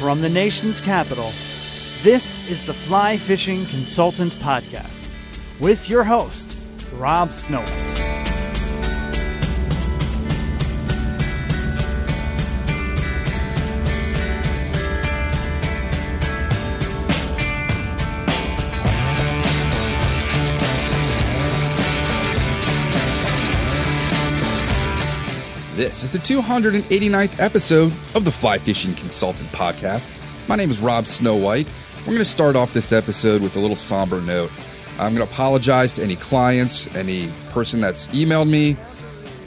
From the nation's capital, this is the Fly Fishing Consultant Podcast with your host, Rob Snowhite. This is the 289th episode of the Fly Fishing Consultant Podcast. My name is Rob Snowhite. We're going to start off this episode with a little somber note. I'm going to apologize to any clients, any person that's emailed me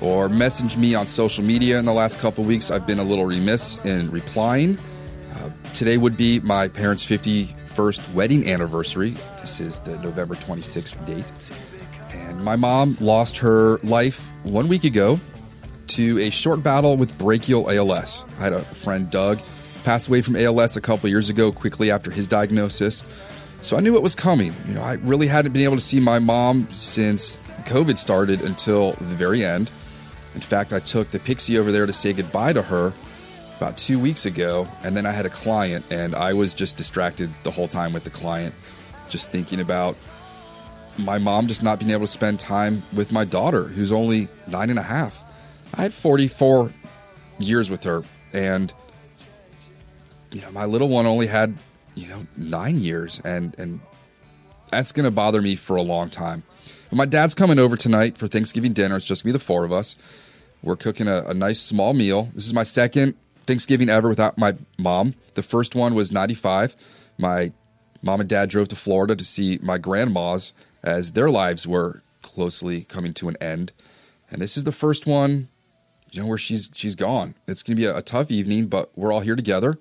or messaged me on social media in the last couple weeks. I've been a little remiss in replying. Uh, today would be my parents' 51st wedding anniversary. This is the November 26th date. And my mom lost her life one week ago to a short battle with brachial ALS. I had a friend, Doug, passed away from ALS a couple years ago, quickly after his diagnosis. So I knew it was coming. You know, I really hadn't been able to see my mom since COVID started until the very end. In fact, I took the Pixie over there to say goodbye to her about two weeks ago, and then I had a client, and I was just distracted the whole time with the client, just thinking about my mom just not being able to spend time with my daughter, who's only nine and a half. I had 44 years with her, and you know, my little one only had you know nine years, and and that's to bother me for a long time. But my dad's coming over tonight for Thanksgiving dinner. It's just me, the four of us. We're cooking a, a nice small meal. This is my second Thanksgiving ever without my mom. The first one was 95. My mom and dad drove to Florida to see my grandmas as their lives were closely coming to an end. And this is the first one you know where she's she's gone. It's going to be a, a tough evening, but we're all here together,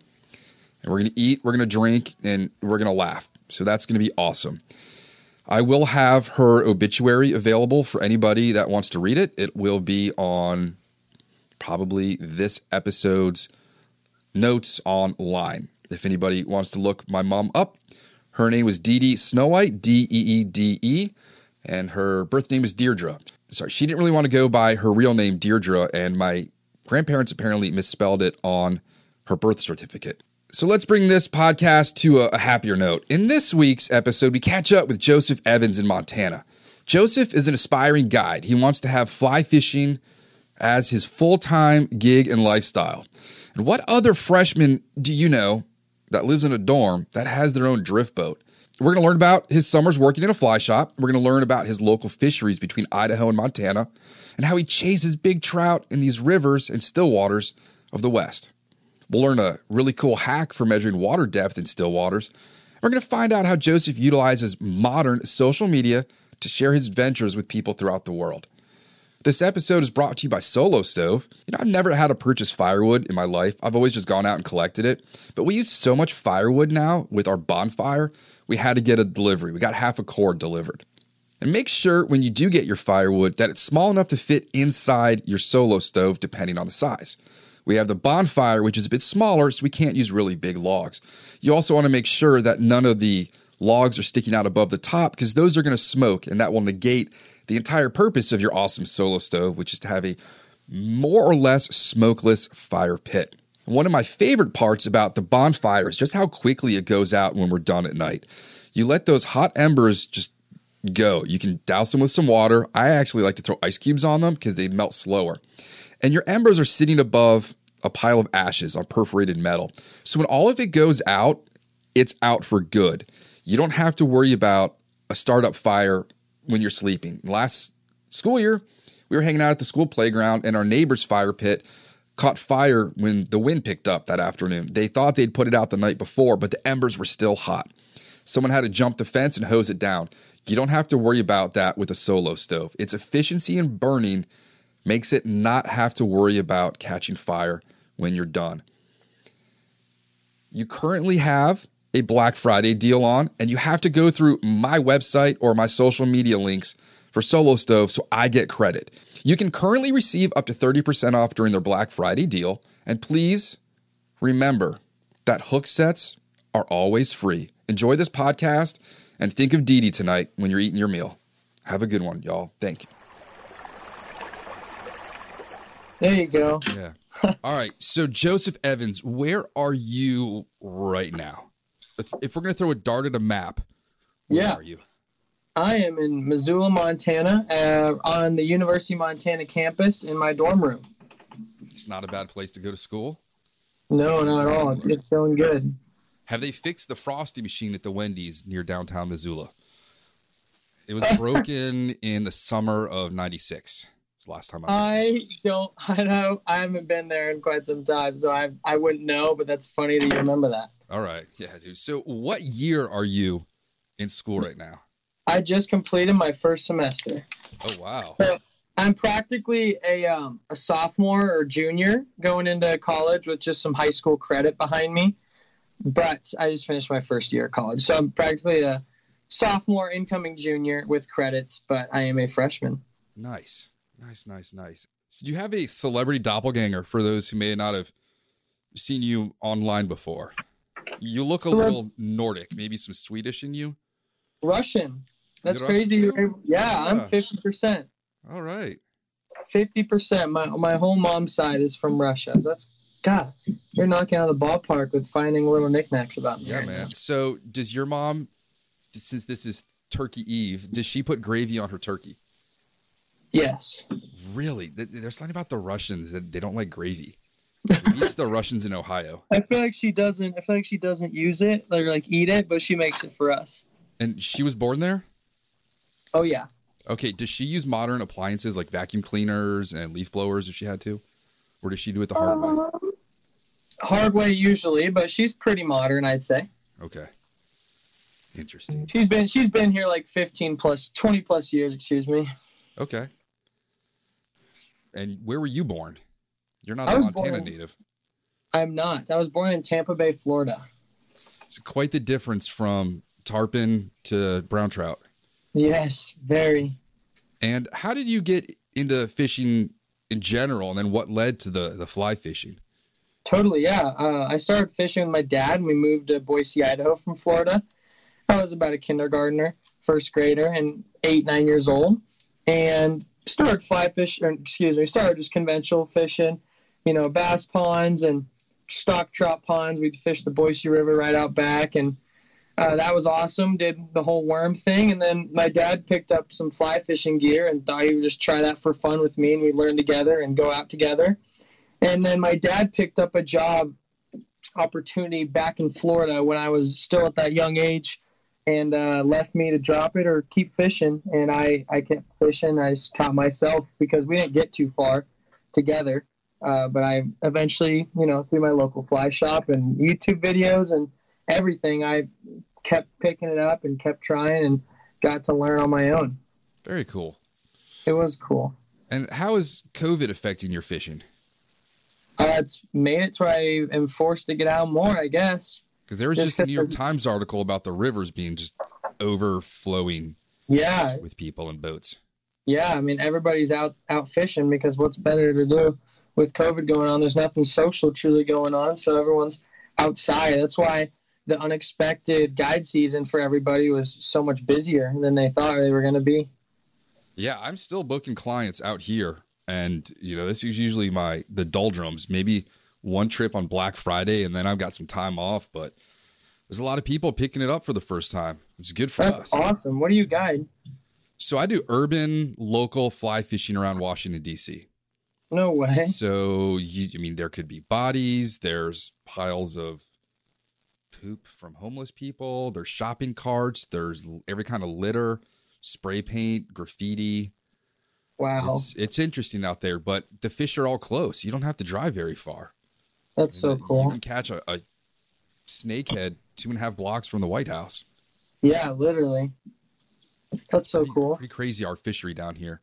and we're going to eat, we're going to drink, and we're going to laugh. So that's going to be awesome. I will have her obituary available for anybody that wants to read it. It will be on probably this episode's notes online. If anybody wants to look my mom up, her name was Dee Dee Snowhite, D E E D E, and her birth name is Deirdre sorry, she didn't really want to go by her real name, Deirdre, and my grandparents apparently misspelled it on her birth certificate. So let's bring this podcast to a, happier note. In this week's episode, we catch up with Joseph Evans in Montana. Joseph is an aspiring guide. He wants to have fly fishing as his full time gig and lifestyle. And what other freshman do you know that lives in a dorm that has their own drift boat? We're going to learn about his summers working in a fly shop. We're going to learn about his local fisheries between Idaho and Montana and how he chases big trout in these rivers and still waters of the West. We'll learn a really cool hack for measuring water depth in still waters. We're going to find out how Joseph utilizes modern social media to share his adventures with people throughout the world. This episode is brought to you by Solo Stove. You know, I've never had to purchase firewood in my life. I've always just gone out and collected it. But we use so much firewood now with our bonfire we had to get a delivery. We got half a cord delivered. And make sure when you do get your firewood that it's small enough to fit inside your solo stove, depending on the size. We have the bonfire, which is a bit smaller, so we can't use really big logs. You also want to make sure that none of the logs are sticking out above the top because those are going to smoke and that will negate the entire purpose of your awesome solo stove, which is to have a more or less smokeless fire pit. One of my favorite parts about the bonfire is just how quickly it goes out when we're done at night. You let those hot embers just go. You can douse them with some water. I actually like to throw ice cubes on them because they melt slower. And your embers are sitting above a pile of ashes on perforated metal. So when all of it goes out, it's out for good. You don't have to worry about a startup fire when you're sleeping. Last school year, we were hanging out at the school playground and our neighbor's fire pit caught fire when the wind picked up that afternoon. They thought they'd put it out the night before, but the embers were still hot. Someone had to jump the fence and hose it down. You don't have to worry about that with a solo stove. Its efficiency in burning makes it not have to worry about catching fire when you're done. You currently have a Black Friday deal on, and you have to go through my website or my social media links for Solo Stove so I get credit. You can currently receive up to 30% off during their Black Friday deal. And please remember that hook sets are always free. Enjoy this podcast and think of Dee Dee tonight when you're eating your meal. Have a good one, y'all. Thank you. There you go. Yeah. All right. So, Joseph Evans, where are you right now? If, if we're going to throw a dart at a map, where Yeah. are you? I am in Missoula, Montana, uh, on the University of Montana campus in my dorm room. It's not a bad place to go to school. No, not at all. It's, it's feeling good. Have they fixed the frosty machine at the Wendy's near downtown Missoula? It was broken in the summer of '96. It's the last time I. I don't. I know. I haven't been there in quite some time, so I I wouldn't know. But that's funny that you remember that. All right, yeah, dude. So, what year are you in school right now? I just completed my first semester. Oh wow. I'm practically a um, a sophomore or junior going into college with just some high school credit behind me. But I just finished my first year of college, so I'm practically a sophomore, incoming junior with credits. But I am a freshman. Nice, nice, nice, nice. So, do you have a celebrity doppelganger for those who may not have seen you online before? You look a little Nordic, maybe some Swedish in you. Russian. That's You're crazy. able- Yeah, I'm fifty percent. All right. Fifty percent. My my whole mom's side is from Russia. That's God. You're knocking out of the ballpark with finding little knickknacks about me. Yeah, right man. now. So, does your mom, since this is Turkey Eve, does she put gravy on her turkey? Yes. Really? Th- There's something about the Russians that they don't like gravy. It's the Russians in Ohio. I feel like she doesn't. I feel like she doesn't use it or like eat it, but she makes it for us. And she was born there? Oh yeah. Okay, does she use modern appliances like vacuum cleaners and leaf blowers if she had to? Or does she do it the hard way? Um, hard way usually, but she's pretty modern, I'd say. Okay. Interesting. She's been she's been here like 15 plus 20 plus years, excuse me. Okay. And where were you born? You're not I a Montana born- native. I'm not. I was born in Tampa Bay, Florida. It's quite the difference from tarpon to brown trout. Yes, very. And how did you get into fishing in general, and then what led to the the fly fishing? Totally, yeah. Uh, I started fishing with my dad, we moved to Boise, Idaho from Florida. I was about a kindergartner, first grader, and eight, nine years old, and started fly fishing. Excuse me, started just conventional fishing, you know, bass ponds and stock trout ponds. We'd fish the Boise River right out back, and uh, that was awesome. Did the whole worm thing, and then my dad picked up some fly fishing gear and thought he would just try that for fun with me, and we'd learn together and go out together. And then my dad picked up a job opportunity back in Florida when I was still at that young age and uh, left me to drop it or keep fishing. And I, I kept fishing. I taught myself because we didn't get too far together. Uh, but I eventually, you know, through my local fly shop and YouTube videos and everything, I kept picking it up and kept trying and got to learn on my own. Very cool. It was cool. And how is COVID affecting your fishing? Uh, it's made it to where I am forced to get out more, I guess. Because there was Just just a New York Times article about the rivers being just overflowing Yeah, with people and boats. yeah. I mean, everybody's out out fishing because what's better to do with COVID going on, there's nothing social truly going on, so everyone's outside. That's why the unexpected guide season for everybody was so much busier than they thought they were going to be. Yeah, I'm still booking clients out here, and you know this is usually my the doldrums. Maybe one trip on Black Friday, and then I've got some time off. But there's a lot of people picking it up for the first time. It's good for That's us. awesome. What do you guide? So I do urban, local fly fishing around Washington D.C. No way. So you, I mean, there could be bodies. There's piles of poop from homeless people. There's shopping carts. There's every kind of litter, spray paint, graffiti. Wow. It's it's interesting out there, but the fish are all close. You don't have to drive very far. That's so cool. You can catch a, a snakehead two and a half blocks from the White House. Yeah, literally. That's so pretty, cool. Pretty crazy our fishery down here,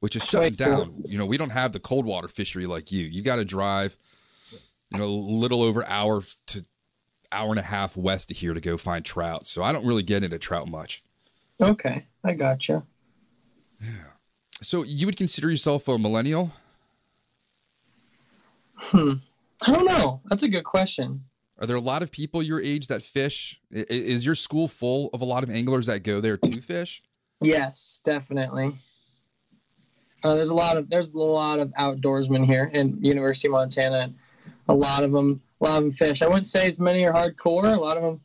which is shutting Quite cool. down. You know, we don't have the cold water fishery like you. You got to drive, you know, a little over hour to hour and a half west of here to go find trout. So I don't really get into trout much. Okay, I gotcha. Yeah. So you would consider yourself a millennial? Hmm. I don't know. That's a good question. Are there a lot of people your age that fish? Is your school full of a lot of anglers that go there to fish? Yes, definitely. Uh, there's a lot of there's a lot of outdoorsmen here in University of Montana. A lot of them, a lot of fish. I wouldn't say as many are hardcore. A lot of them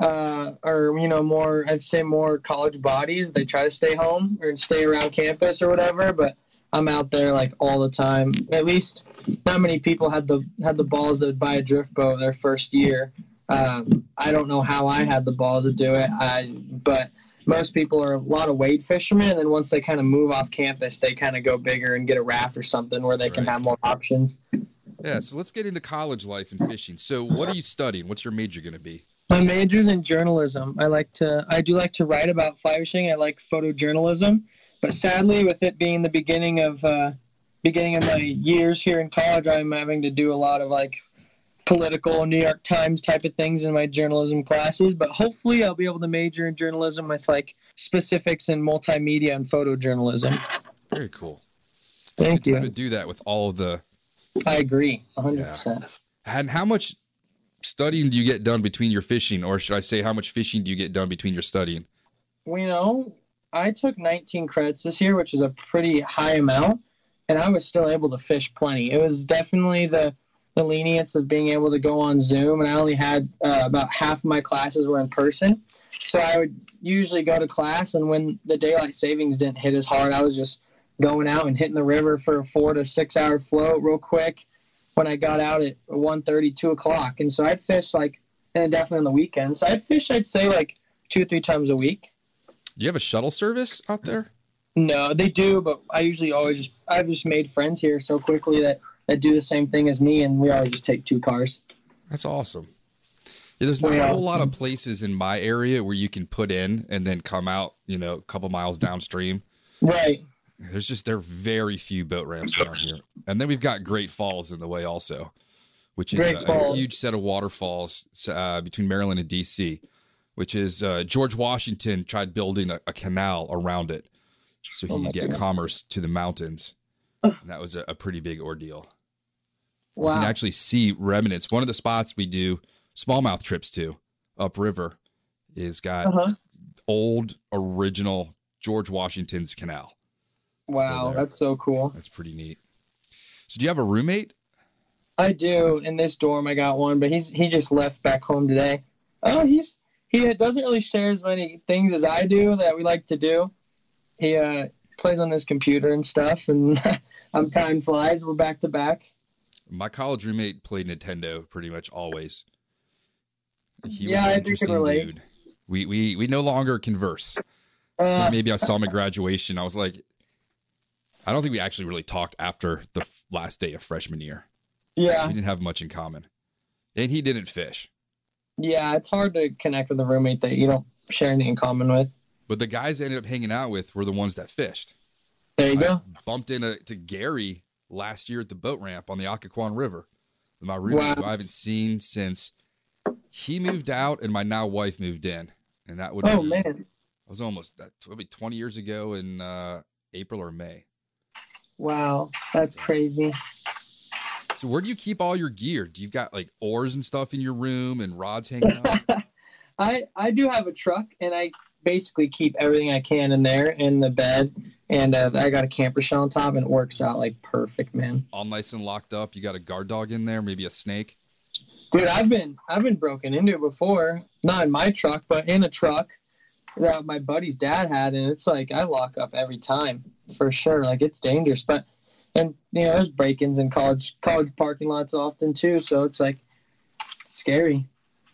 uh, are you know more. I'd say more college bodies. They try to stay home or stay around campus or whatever. But I'm out there like all the time. At least not many people had the had the balls that would buy a drift boat their first year. Um, I don't know how I had the balls to do it. I but most people are a lot of wade fishermen, and then once they kind of move off campus, they kind of go bigger and get a raft or something where they can have more options. Yeah. So let's get into college life and fishing. So what are you studying? What's your major going to be? My major's in journalism. I like to, I do like to write about fly fishing. I like photojournalism, but sadly, with it being the beginning of uh, beginning of my years here in college, I'm having to do a lot of like political New York Times type of things in my journalism classes. But hopefully, I'll be able to major in journalism with like specifics in multimedia and photojournalism. Very cool. Thank Good you. to do that with all of the I agree, 100%. And how much studying do you get done between your fishing, or should I say, how much fishing do you get done between your studying? Well, you know, I took 19 credits this year, which is a pretty high amount, and I was still able to fish plenty. It was definitely the the lenience of being able to go on Zoom, and I only had uh, about half of my classes were in person. So I would usually go to class, and when the daylight savings didn't hit as hard, I was just going out and hitting the river for a four to six hour float real quick. When I got out at 1.30, 2 o'clock, and so I'd fish like, and definitely on the weekends. So I'd fish, I'd say like two or three times a week. Do you have a shuttle service out there? No, they do, but I usually always just I've just made friends here so quickly that that do the same thing as me, and we always just take two cars. That's awesome. Yeah, there's not a whole lot of mm. places in my area where you can put in and then come out, you know, a couple miles downstream. Right. There's just there are very few boat ramps around here, and then we've got Great Falls in the way also, which is a, a huge set of waterfalls uh, between Maryland and D.C. Which is uh, George Washington tried building a, a canal around it so he Oh could get goodness. commerce to the mountains. And that was a, a pretty big ordeal. Wow! You can actually see remnants. One of the spots we do smallmouth trips to upriver is got Uh-huh. old original George Washington's canal. Wow, that's so cool. That's pretty neat. So do you have a roommate? I do in this dorm. I got one, but he's he just left back home today. Oh, he's he doesn't really share as many things as I do that we like to do. He uh, plays on his computer and stuff, and I'm time flies. We're back to back. My college roommate played Nintendo pretty much always. He Yeah, I think I interesting relate. dude. We we we no longer converse. Uh, Maybe I saw him at graduation. I was like, I don't think we actually really talked after the f- last day of freshman year. yeah, We didn't have much in common, and he didn't fish. yeah. It's hard to connect with a roommate that you don't share anything in common with. But the guys I ended up hanging out with were the ones that fished. There you I go. bumped into to Gary last year at the boat ramp on the Occoquan River. My roommate, Wow. who I haven't seen since he moved out and my now wife moved in, and that would Oh be, man, it was almost that would be twenty years ago in uh, April or May. Wow, that's crazy. So where do you keep all your gear? Do you got like oars and stuff in your room and rods hanging out? I I do have a truck, and I basically keep everything I can in there in the bed, and uh, I got a camper shell on top, and it works out like perfect, man. all nice and locked up. You got a guard dog in there, maybe a snake. Dude, I've been I've been broken into before, not in my truck, but in a truck that my buddy's dad had, and it's like I lock up every time for sure. Like it's dangerous, but and you know there's break-ins in college college parking lots often too, so it's like scary.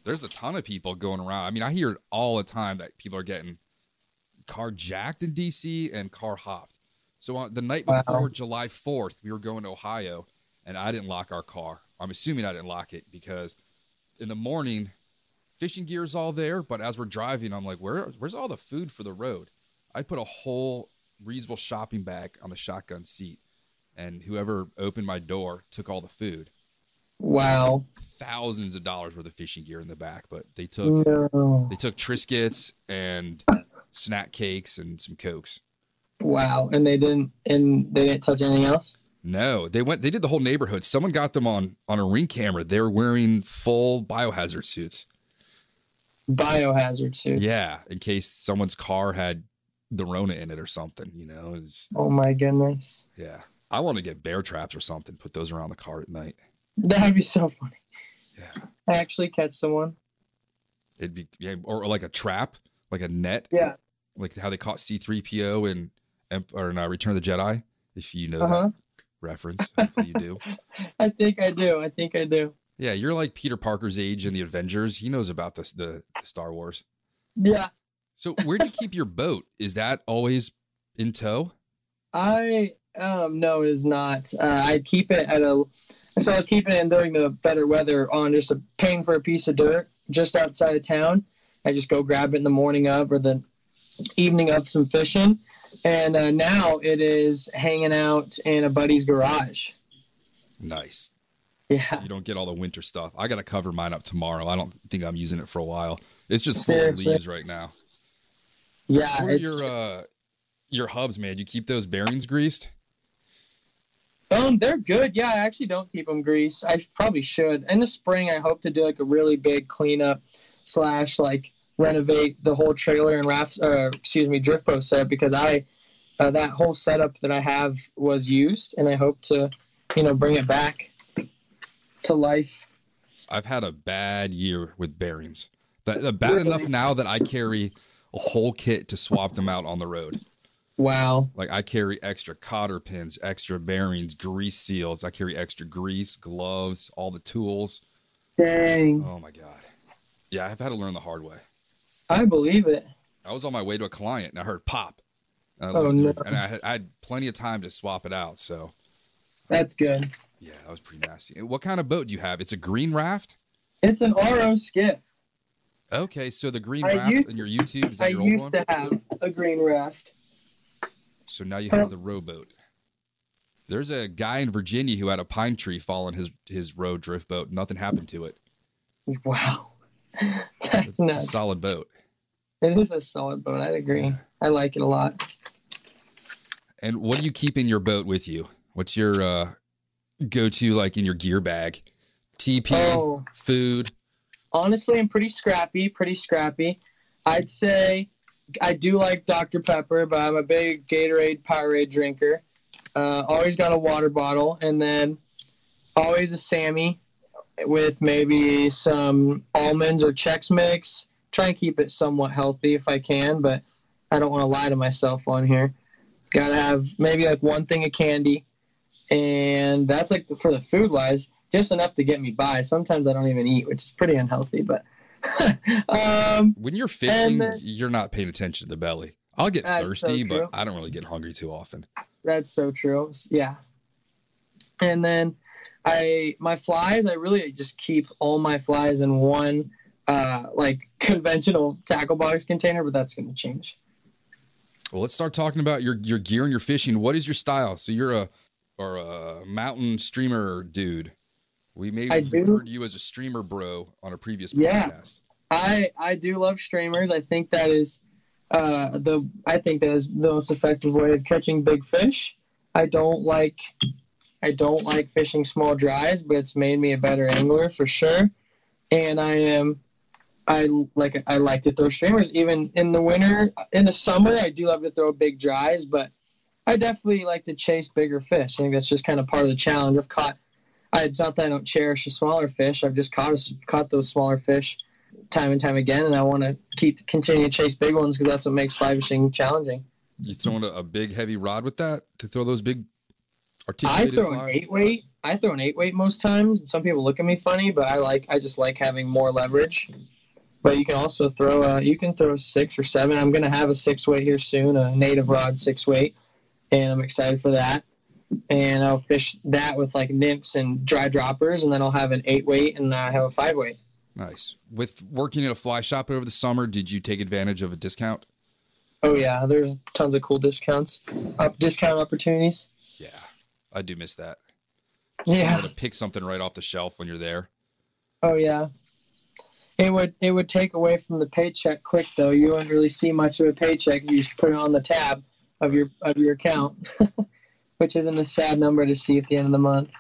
There's a ton of people going around. I mean, I hear it all the time that people are getting car jacked in DC and car hopped. So on the night Wow. before July 4th, we were going to Ohio and I didn't lock our car. I'm assuming I didn't lock it because in the morning, fishing gear is all there, but as we're driving, I'm like, where where's all the food for the road? I put a whole reasonable shopping bag on the shotgun seat, and whoever opened my door took all the food. Wow. Thousands of dollars worth of fishing gear in the back, but they took No. they took Triscuits and snack cakes and some cokes. Wow. And they didn't and they didn't touch anything else. No, they went. They did the whole neighborhood. Someone got them on on a ring camera. They were wearing full biohazard suits. Biohazard suits. Yeah, in case someone's car had the Rona in it or something. You know. It's- Oh my goodness. yeah, I want to get bear traps or something. Put those around the car at night. That'd be so funny. Yeah, I Actually catch someone. it'd be yeah, or like a trap, like a net, Yeah. like how they caught C three PO in or in uh, Return of the Jedi. If you know Uh-huh. that reference, hopefully you do. I think I do. I think I do. Yeah, you're like Peter Parker's age in the Avengers. He knows about this, the, the Star Wars. Yeah. So where do you keep your boat? Is that always in tow? I um no is not. Uh, I keep it at a. So I was keeping it during the better weather on just a paying for a piece of dirt just outside of town. I just go grab it in the morning of or the evening of some fishing, and uh, now it is hanging out in a buddy's garage. Nice. Yeah, You don't get all the winter stuff. I got to cover mine up tomorrow. I don't think I'm using it for a while. It's just full of leaves right now. yeah. What your uh, your hubs, man? You keep those bearings greased? Um, they're good. Yeah, I actually don't keep them greased. I probably should. In the spring, I hope to do like a really big cleanup slash like renovate the whole trailer and raft. Uh, excuse me, drift boat set because I uh, that whole setup that I have was used, and I hope to, you know, bring it back to life. I've had a bad year with bearings. That that bad enough now that I carry a whole kit to swap them out on the road. Wow. Like I carry extra cotter pins, extra bearings, grease seals. I carry extra grease, gloves, all the tools. Dang. Oh my god. Yeah, I've had to learn the hard way. I believe it. I was on my way to a client and I heard pop. And I, Oh, no. and I had, I had plenty of time to swap it out. So That's good. Yeah, that was pretty nasty. And What kind of boat do you have? It's a green raft. It's an RO skiff. Okay, so the green I raft used- in your YouTube is that I your old one? I used one? to have a green raft. So now you have the rowboat. There's a guy in Virginia who had a pine tree fall on his his row drift boat. Nothing happened to it. Wow. That's It's a solid boat. It is a solid boat. I agree. I like it a lot. And what do you keep in your boat with you? What's your uh, go to like in your gear bag? TP, Oh. food. Honestly, I'm pretty scrappy. Pretty scrappy. I'd say I do like Dr Pepper, but I'm a big Gatorade Powerade drinker. Uh, always got a water bottle, and then always a Sammy with maybe some almonds or Chex Mix. Try and keep it somewhat healthy if I can, but I don't want to lie to myself on here. Gotta have maybe like one thing of candy, and that's like for the food wise, just enough to get me by. Sometimes I don't even eat, which is pretty unhealthy. But um, When you're fishing, then- you're not paying attention to the belly. I'll get That's so thirsty, but I don't really get hungry too often. that's so true. Yeah, and then I my flies. I really just keep all my flies in one uh, like conventional tackle box container, but that's going to change. Well, let's start talking about your your gear and your fishing. What is your style? So you're a or a mountain streamer dude. We may have referred you as a streamer bro on a previous Yeah. podcast. I I do love streamers. I think that is uh, the I think that is the most effective way of catching big fish. I don't like I don't like fishing small dries, but it's made me a better angler for sure. And I am I like I like to throw streamers even in the winter. In the summer, I do love to throw big dries, but I definitely like to chase bigger fish. I think that's just kind of part of the challenge. I've caught. I, it's not that I don't cherish the smaller fish. I've just caught caught those smaller fish time and time again, and I want to keep continue to chase big ones because that's what makes fly fishing challenging. You throwing a, a, big heavy rod with that to throw those big articulated I throw flies? an eight weight. I throw an eight weight most times, and some people look at me funny, but I like I just like having more leverage. But you can also throw a, you can throw a six or seven. I'm gonna have a six weight here soon, a native rod six weight, and I'm excited for that. And I'll fish that with like nymphs and dry droppers, and then I'll have an eight weight and I have a five weight. Nice. With working at a fly shop over the summer, did you take advantage of a discount? Oh yeah, there's tons of cool discounts, up discount opportunities. Yeah, I do miss that. Just yeah, to pick something right off the shelf when you're there. Oh yeah, it would it would take away from the paycheck quick though. You wouldn't really see much of a paycheck if you just put it on the tab of your of your account, which isn't a sad number to see at the end of the month.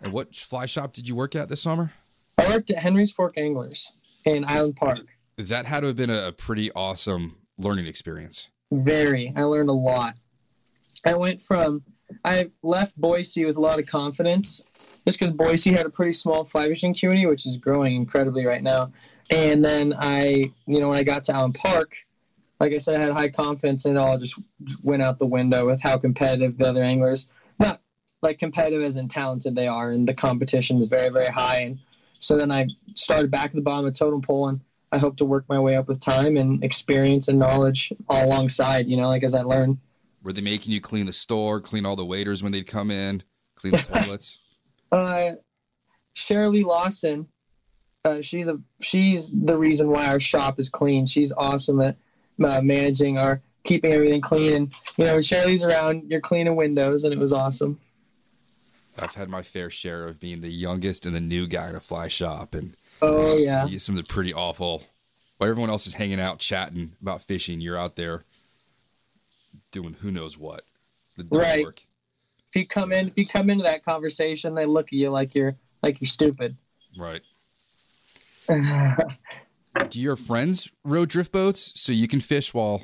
And what fly shop did you work at this summer? I worked at Henry's Fork Anglers in Island Park that had to have been a pretty awesome learning experience. Very. I learned a lot. I went from I left Boise with a lot of confidence, just because Boise had a pretty small fly fishing community, which is growing incredibly right now. And then I, you know, when I got to Island Park, like I said, I had high confidence, and it all just went out the window with how competitive the other anglers, not like competitive as in talented they are, and the competition is very, very high. And so then I started back at the bottom of the totem pole and I hope to work my way up with time and experience and knowledge all alongside, you know, like as I learn. Were they making you clean the store, clean all the waders when they'd come in, clean the toilets? Uh, Shirley Lawson, uh, she's a she's the reason why our shop is clean. She's awesome at uh, managing our keeping everything clean. And you know, Shirley's around, you're cleaning windows, and it was awesome. I've had my fair share of being the youngest and the new guy in a fly shop, and Oh yeah. You get something pretty awful. While everyone else is hanging out chatting about fishing, you're out there doing who knows what. right. Work. If you come in, if you come into that conversation, they look at you like you're like you're stupid. Right. Do your friends row drift boats so you can fish while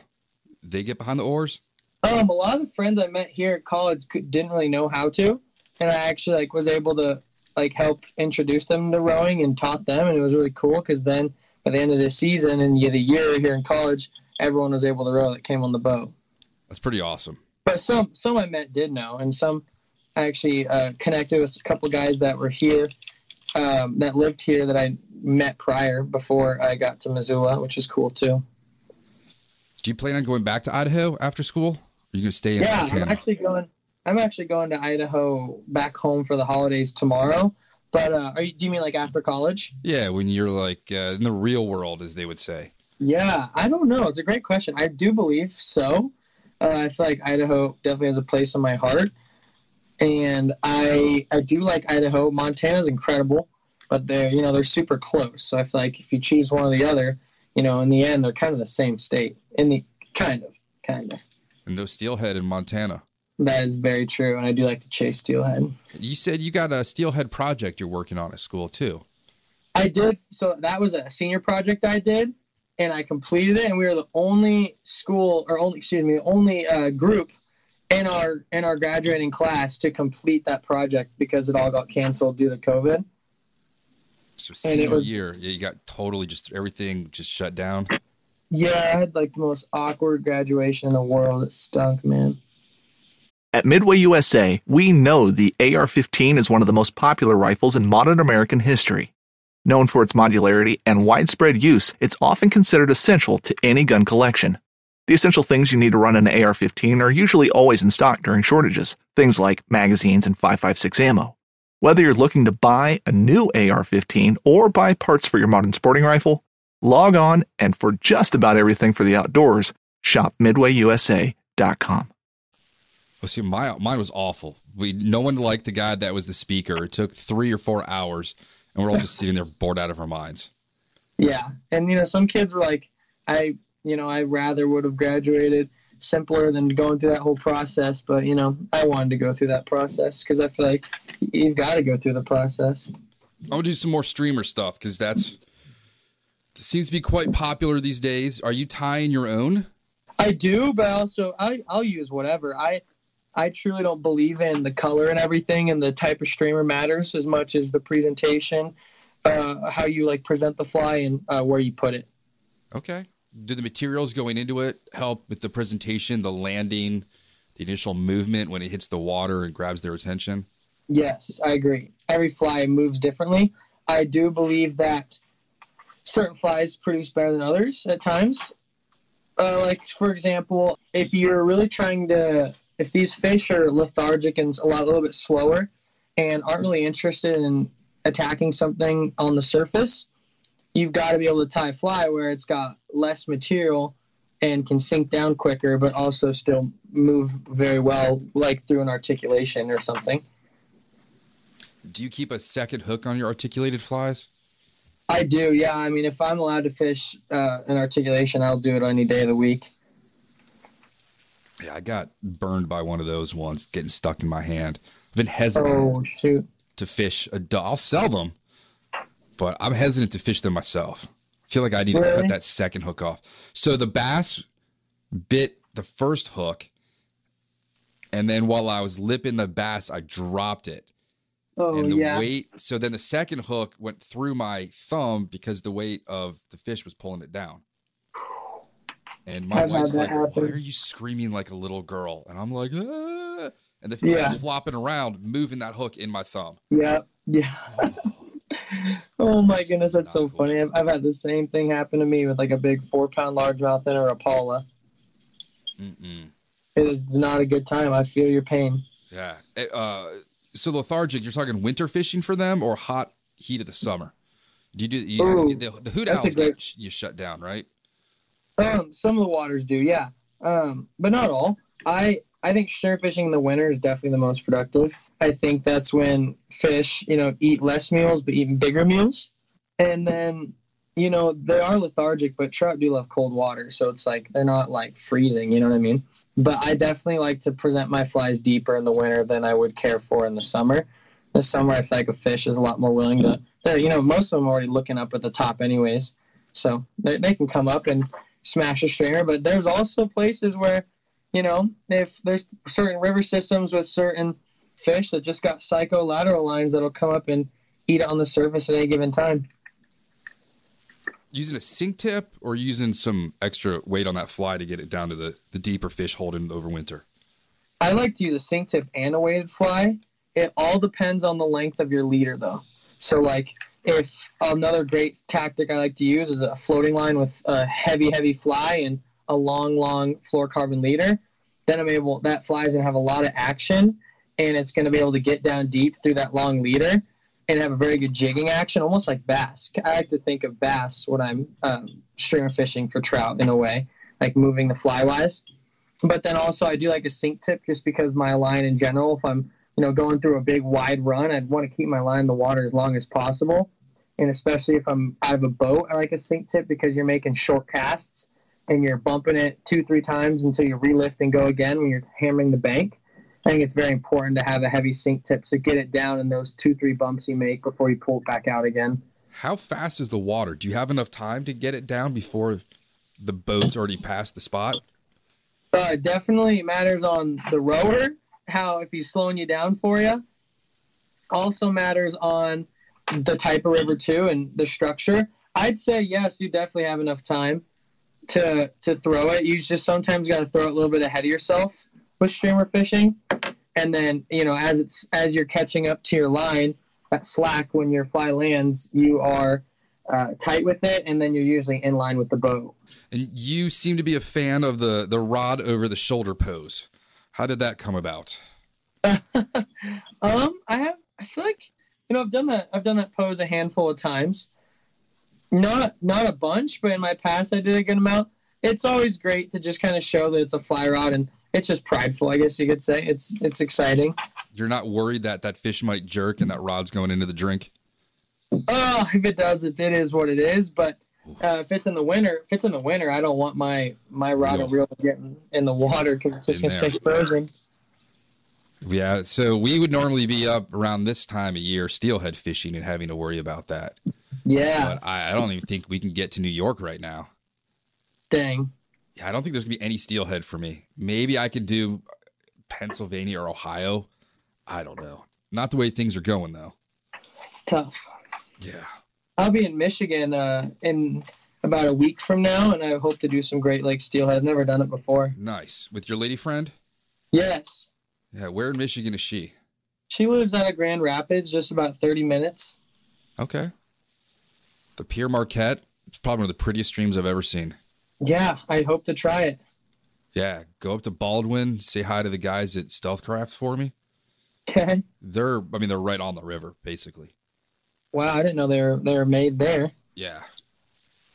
they get behind the oars? Um, a lot of the friends I met here at college didn't really know how to, and I actually like was able to like help introduce them to rowing and taught them, and it was really cool because then by the end of the season and the year here in college, everyone was able to row that came on the boat. That's pretty awesome. But some some I met did know, and some I actually uh, connected with a couple guys that were here um, that lived here that I met prior before I got to Missoula, which is cool too. Do you plan on going back to Idaho after school? Are you gonna stay in? Yeah, Montana? I'm actually going. I'm actually going to Idaho back home for the holidays tomorrow. But uh, you, do you mean like after college? Yeah, when you're like uh, in the real world, as they would say. Yeah, I don't know. It's a great question. I do believe so. Uh, I feel like Idaho definitely has a place in my heart, and I I do like Idaho. Montana's incredible, but they're you know they're super close. So I feel like if you choose one or the other, you know, in the end they're kind of the same state. In the kind of, kind of. And no steelhead in Montana. That is very true, and I do like to chase steelhead. You said you got a steelhead project you're working on at school too. I did. So that was a senior project I did, and I completed it. And we were the only school, or only excuse me, only uh, group in our in our graduating class to complete that project because it all got canceled due to COVID. So senior was, year, yeah, you got totally just everything just shut down. Yeah, I had like the most awkward graduation in the world. It stunk, man. At Midway USA, we know the AR 15 is one of the most popular rifles in modern American history. Known for its modularity and widespread use, it's often considered essential to any gun collection. The essential things you need to run an AR 15 are usually always in stock during shortages, things like magazines and 5.56 ammo. Whether you're looking to buy a new AR 15 or buy parts for your modern sporting rifle, log on and for just about everything for the outdoors, shop midwayusa.com. Well, see, my mine was awful. We no one liked the guy that was the speaker. It took three or four hours, and we're all just sitting there bored out of our minds. Yeah, and you know, some kids were like, I, you know, I rather would have graduated simpler than going through that whole process. But you know, I wanted to go through that process because I feel like you've got to go through the process. I'm gonna do some more streamer stuff because that's seems to be quite popular these days. Are you tying your own? I do, but also I I'll use whatever. I I truly don't believe in the color and everything, and the type of streamer matters as much as the presentation, uh, how you like present the fly and uh, where you put it. Okay. Do the materials going into it help with the presentation, the landing, the initial movement when it hits the water and grabs their attention? Yes, I agree. Every fly moves differently. I do believe that certain flies produce better than others at times. Uh, like for example, if you're really trying to, if these fish are lethargic and a lot a little bit slower, and aren't really interested in attacking something on the surface, you've got to be able to tie a fly where it's got less material and can sink down quicker, but also still move very well, like through an articulation or something. Do you keep a second hook on your articulated flies? I do, yeah. I mean, if I'm allowed to fish uh, an articulation, I'll do it any day of the week. Yeah, I got burned by one of those once, getting stuck in my hand. I've been hesitant Oh shoot! to fish a dog. I'll sell them, but I'm hesitant to fish them myself. I feel like I need to cut that second hook off. So the bass bit the first hook, and then while I was lipping the bass, I dropped it. Oh and the yeah. weight, so then the second hook went through my thumb because the weight of the fish was pulling it down. And my I've wife's like, happen. "Why are you screaming like a little girl?" And I'm like, ah. and the fish Yeah. is flopping around, moving that hook in my thumb. Yeah, yeah. oh my goodness, that's so funny. I've, I've had the same thing happen to me with like a big four pound largemouth and a Rapala. Mm-mm. It is not a good time. I feel your pain. Yeah. Eh, Uh, so lethargic, you're talking winter fishing for them or hot heat of the summer? Do you do you, Ooh, the, the hoot owls great- get sh- you shut down, right? Um, some of the waters do, yeah, um, but not all. I I think streamer fishing in the winter is definitely the most productive. I think that's when fish, you know, eat less meals but eat bigger meals, and then you know they are lethargic, but trout do love cold water, so it's like they're not like freezing. You know what I mean? But I definitely like to present my flies deeper in the winter than I would care for in the summer. The summer, I feel like a fish is a lot more willing to. You know, most of them are already looking up at the top, anyways, so they, they can come up and smash a streamer. But there's also places where, you know, if there's certain river systems with certain fish that just got psycho lateral lines that'll come up and eat it on the surface at any given time. Using a sink tip or using some extra weight on that fly to get it down to the, the deeper fish holding over winter? I like to use a sink tip and a weighted fly. It all depends on the length of your leader, though. So, like, if another great tactic I like to use is a floating line with a heavy, heavy fly and a long, long fluorocarbon leader, then I'm able that fly is gonna have a lot of action, and it's gonna be able to get down deep through that long leader and have a very good jigging action, almost like bass. I like to think of bass when I'm um, streamer fishing for trout in a way, like moving the fly wise. But then also I do like a sink tip just because my line in general, if I'm you know going through a big wide run, I'd want to keep my line in the water as long as possible. And especially if I'm out of a boat, I like a sink tip because you're making short casts and you're bumping it two, three times until you relift and go again when you're hammering the bank. I think it's very important to have a heavy sink tip to get it down in those two, three bumps you make before you pull it back out again. How fast is the water? Do you have enough time to get it down before the boat's already past the spot? Uh, definitely matters on the rower, how if he's slowing you down for you. Also matters on the type of river too and the structure. I'd say yes, you definitely have enough time to to throw it. You just sometimes got to throw it a little bit ahead of yourself with streamer fishing, and then you know as it's as you're catching up to your line, that slack when your fly lands, you are uh, tight with it, and then you're usually in line with the boat. And you seem to be a fan of the the rod over the shoulder pose. How did that come about? Um, I have. I feel like you know I've done that. I've done that pose a handful of times. Not not a bunch, but in my past I did a good amount. It's always great to just kind of show that it's a fly rod and it's just prideful. I guess you could say it's it's exciting. You're not worried that that fish might jerk and that rod's going into the drink? Oh, if it does, it, it is what it is. But Uh, if it's in the winter, if it's in the winter, I don't want my my rod and reel getting in the water because it's just In gonna there. stay frozen. Yeah, so we would normally be up around this time of year steelhead fishing and having to worry about that. Yeah, But I, I don't even think we can get to New York right now. dang. I don't think there's gonna be any steelhead for me. Maybe I could do Pennsylvania or Ohio. I don't know. Not the way things are going though. It's tough. Yeah. I'll be in Michigan uh, in about a week from now, and I hope to do some Great Lakes steelhead. I've never done it before. Nice. With your lady friend? Yes, Yeah, where in Michigan is she? she lives out of Grand Rapids, just about thirty minutes. Okay. The Pere Marquette. It's probably one of the prettiest streams I've ever seen. Yeah, I hope to try it. Yeah, go up to Baldwin, say hi to the guys at Stealthcraft for me. Okay. They're, I mean, they're right on the river, basically. Wow, I didn't know they were they were made there. Yeah,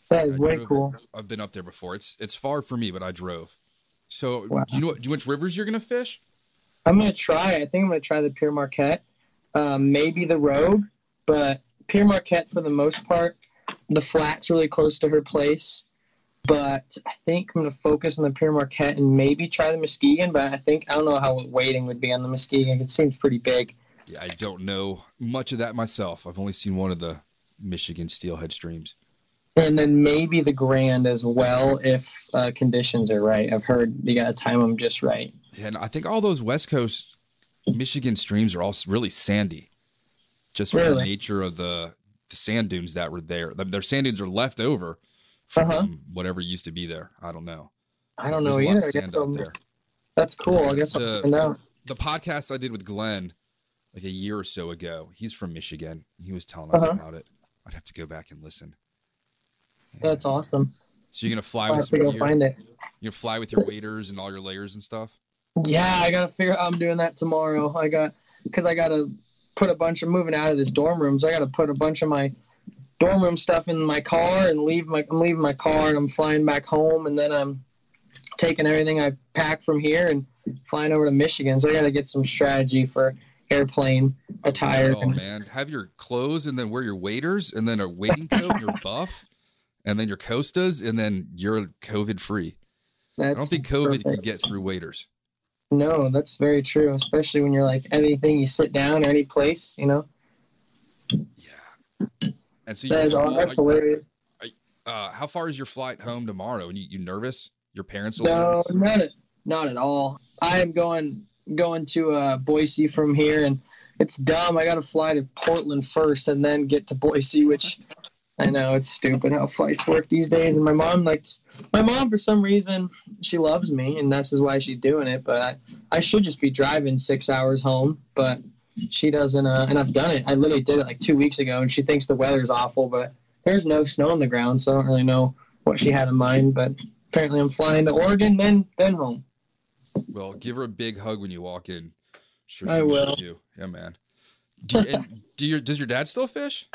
That is I way drove- cool. I've been up there before. It's it's far for me, but I drove. So, Wow. do you know what, do you know which rivers you're gonna fish? I'm gonna try. I think I'm gonna try the Pere Marquette, um, maybe the Rogue, but Pere Marquette for the most part. The flat's really close to her place, but I think I'm gonna focus on the Pere Marquette and maybe try the Muskegon. But I think I don't know how weighting would be on the Muskegon. It seems pretty big. Yeah, I don't know much of that myself. I've only seen one of the Michigan steelhead streams. And then maybe the Grand as well if uh, conditions are right. I've heard you gotta time them just right. And I think all those West Coast Michigan streams are all really sandy, just from the nature of the, the sand dunes that were there. The- Their sand dunes are left over from Uh-huh. whatever used to be there. I don't know. I don't There's know a either. I guess sand there. That's cool. I guess The- I'll. The podcast I did with Glenn like a year or so ago, he's from Michigan. He was telling us Uh-huh. about it. I'd have to go back and listen. That's awesome. So you're gonna fly I'll have with to your, go find it. you fly with your waders and all your layers and stuff. Yeah, I gotta figure. I'm doing that tomorrow. I got because I gotta put a bunch of moving out of this dorm room, so I gotta put a bunch of my dorm room stuff in my car and leave my. I'm leaving my car and I'm flying back home, and then I'm taking everything I pack from here and flying over to Michigan. So I gotta get some strategy for airplane attire. Oh man, have your clothes and then wear your waders and then a wading coat, your buff, and then your costas, and then you're COVID free. I don't think COVID can perfect. get through waders. No, that's very true. Especially when you're like anything you sit down or any place, you know. Yeah. And so, That you, all. That's hilarious. uh, how far is your flight home tomorrow? And you, you nervous? Your parents will No, nervous? not at, not at all. I am going going to uh, Boise from here, and it's dumb. I got to fly to Portland first, and then get to Boise, which I know it's stupid how flights work these days. And my mom likes my mom for some reason she loves me, and this is why she's doing it. But I, I should just be driving six hours home, but she doesn't. Uh, and I've done it. I literally did it like two weeks ago, and she thinks the weather's awful, but there's no snow on the ground, so I don't really know what she had in mind. But apparently, I'm flying to Oregon, then then home. Well, give her a big hug when you walk in. Sure, I will. You. Yeah, man. Do, you, and do your does your dad still fish?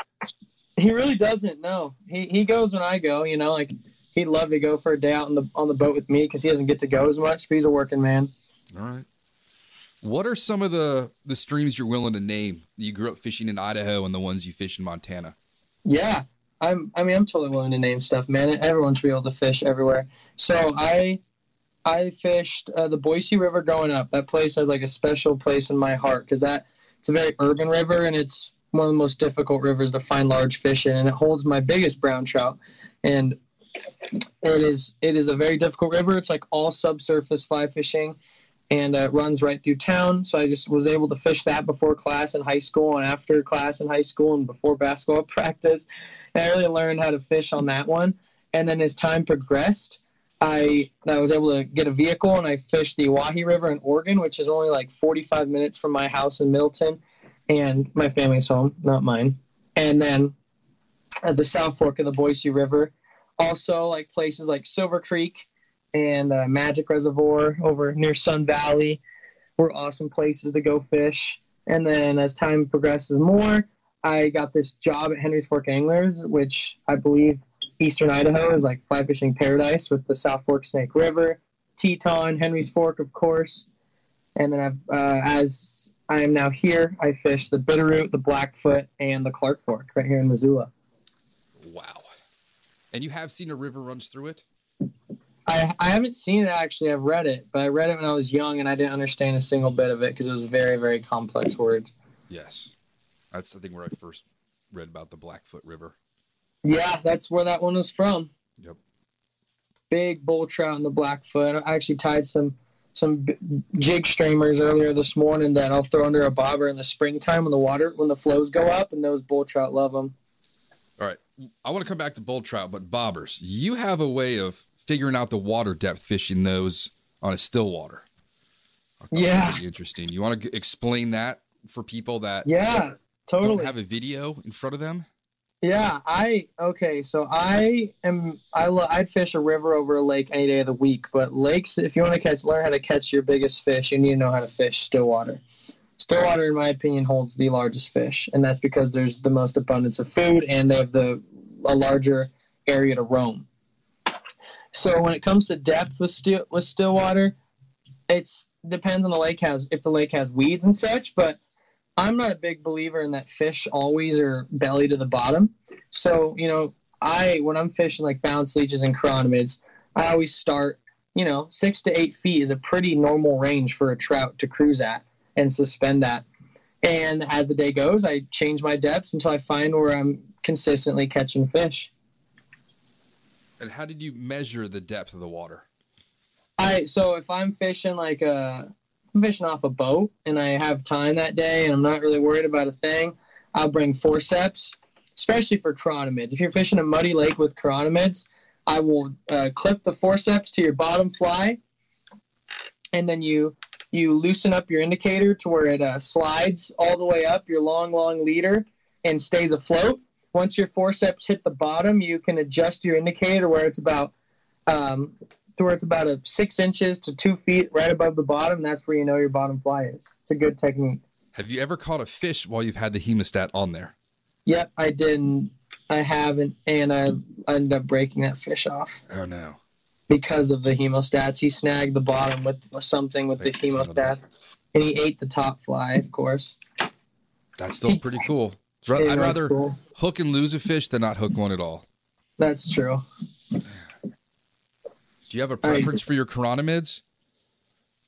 He really doesn't. No, he he goes when I go. You know, like he'd love to go for a day out on the on the boat with me because he doesn't get to go as much. But he's a working man. All right. What are some of the the streams you're willing to name? You grew up fishing in Idaho and the ones you fish in Montana. Yeah, I'm. I mean, I'm totally willing to name stuff, man. Everyone should be able to fish everywhere. So I, I fished uh, the Boise River growing up. That place has like a special place in my heart because that it's a very urban river and it's one of the most difficult rivers to find large fish in, and it holds my biggest brown trout. And it is it is a very difficult river. It's like all subsurface fly fishing, and uh, runs right through town. So I just was able to fish that before class in high school and after class in high school and before basketball practice. And I really learned how to fish on that one. And then as time progressed, I I was able to get a vehicle and I fished the Owyhee River in Oregon, which is only like 45 minutes from my house in Middleton, and my family's home, not mine. And then at the South Fork of the Boise River, also like places like Silver Creek and uh, Magic Reservoir over near Sun Valley were awesome places to go fish. And then as time progresses more, I got this job at Henry's Fork Anglers, which I believe Eastern Idaho is like fly fishing paradise with the South Fork Snake River, Teton, Henry's Fork, of course. And then I've, uh, as I am now here, I fish the Bitterroot, the Blackfoot, and the Clark Fork right here in Missoula. Wow. And you have seen a river runs through it? I, I haven't seen it actually. I've read it, but I read it when I was young and I didn't understand a single bit of it because it was very, very complex words. Yes. That's I think where I first read about the Blackfoot River. Yeah, that's where that one was from. Yep. Big bull trout in the Blackfoot. I actually tied some some jig streamers earlier this morning that I'll throw under a bobber in the springtime when the water when the flows go up, and those bull trout love them. All right. I want to come back to bull trout, but bobbers, you have a way of figuring out the water depth fishing those on a still water. I thought that was Yeah. interesting. You want to explain that for people that Yeah, totally. don't have a video in front of them? Yeah, I okay. So I am I lo- I'd fish a river over a lake any day of the week. But lakes, if you want to catch, learn how to catch your biggest fish, you need to know how to fish still water. Still water, in my opinion, holds the largest fish, and that's because there's the most abundance of food and they have the a larger area to roam. So when it comes to depth with still with still water, it's depends on the lake has if the lake has weeds and such, but I'm not a big believer in that fish always are belly to the bottom. So, you know, I when I'm fishing like bounce leeches and chironomids, I always start, you know, six to eight feet is a pretty normal range for a trout to cruise at and suspend at. And as the day goes, I change my depths until I find where I'm consistently catching fish. And how did you measure the depth of the water? I so if I'm fishing like a I'm fishing off a boat and I have time that day and I'm not really worried about a thing, I'll bring forceps, especially for chironomids. If you're fishing a muddy lake with chironomids, I will uh, clip the forceps to your bottom fly, and then you you loosen up your indicator to where it uh, slides all the way up your long long leader and stays afloat. Once your forceps hit the bottom, you can adjust your indicator where it's about um, to where it's about a six inches to two feet right above the bottom. That's where you know your bottom fly is. It's a good technique. Have you ever caught a fish while you've had the hemostat on there? Yep, I didn't. I haven't, and I ended up breaking that fish off Oh no. because of the hemostats. He snagged the bottom with something with the ton of hemostats, and he ate the top fly, of course. That's still pretty cool. I'd rather cool. hook and lose a fish than not hook one at all. That's true. Do you have a preference for your chironomids?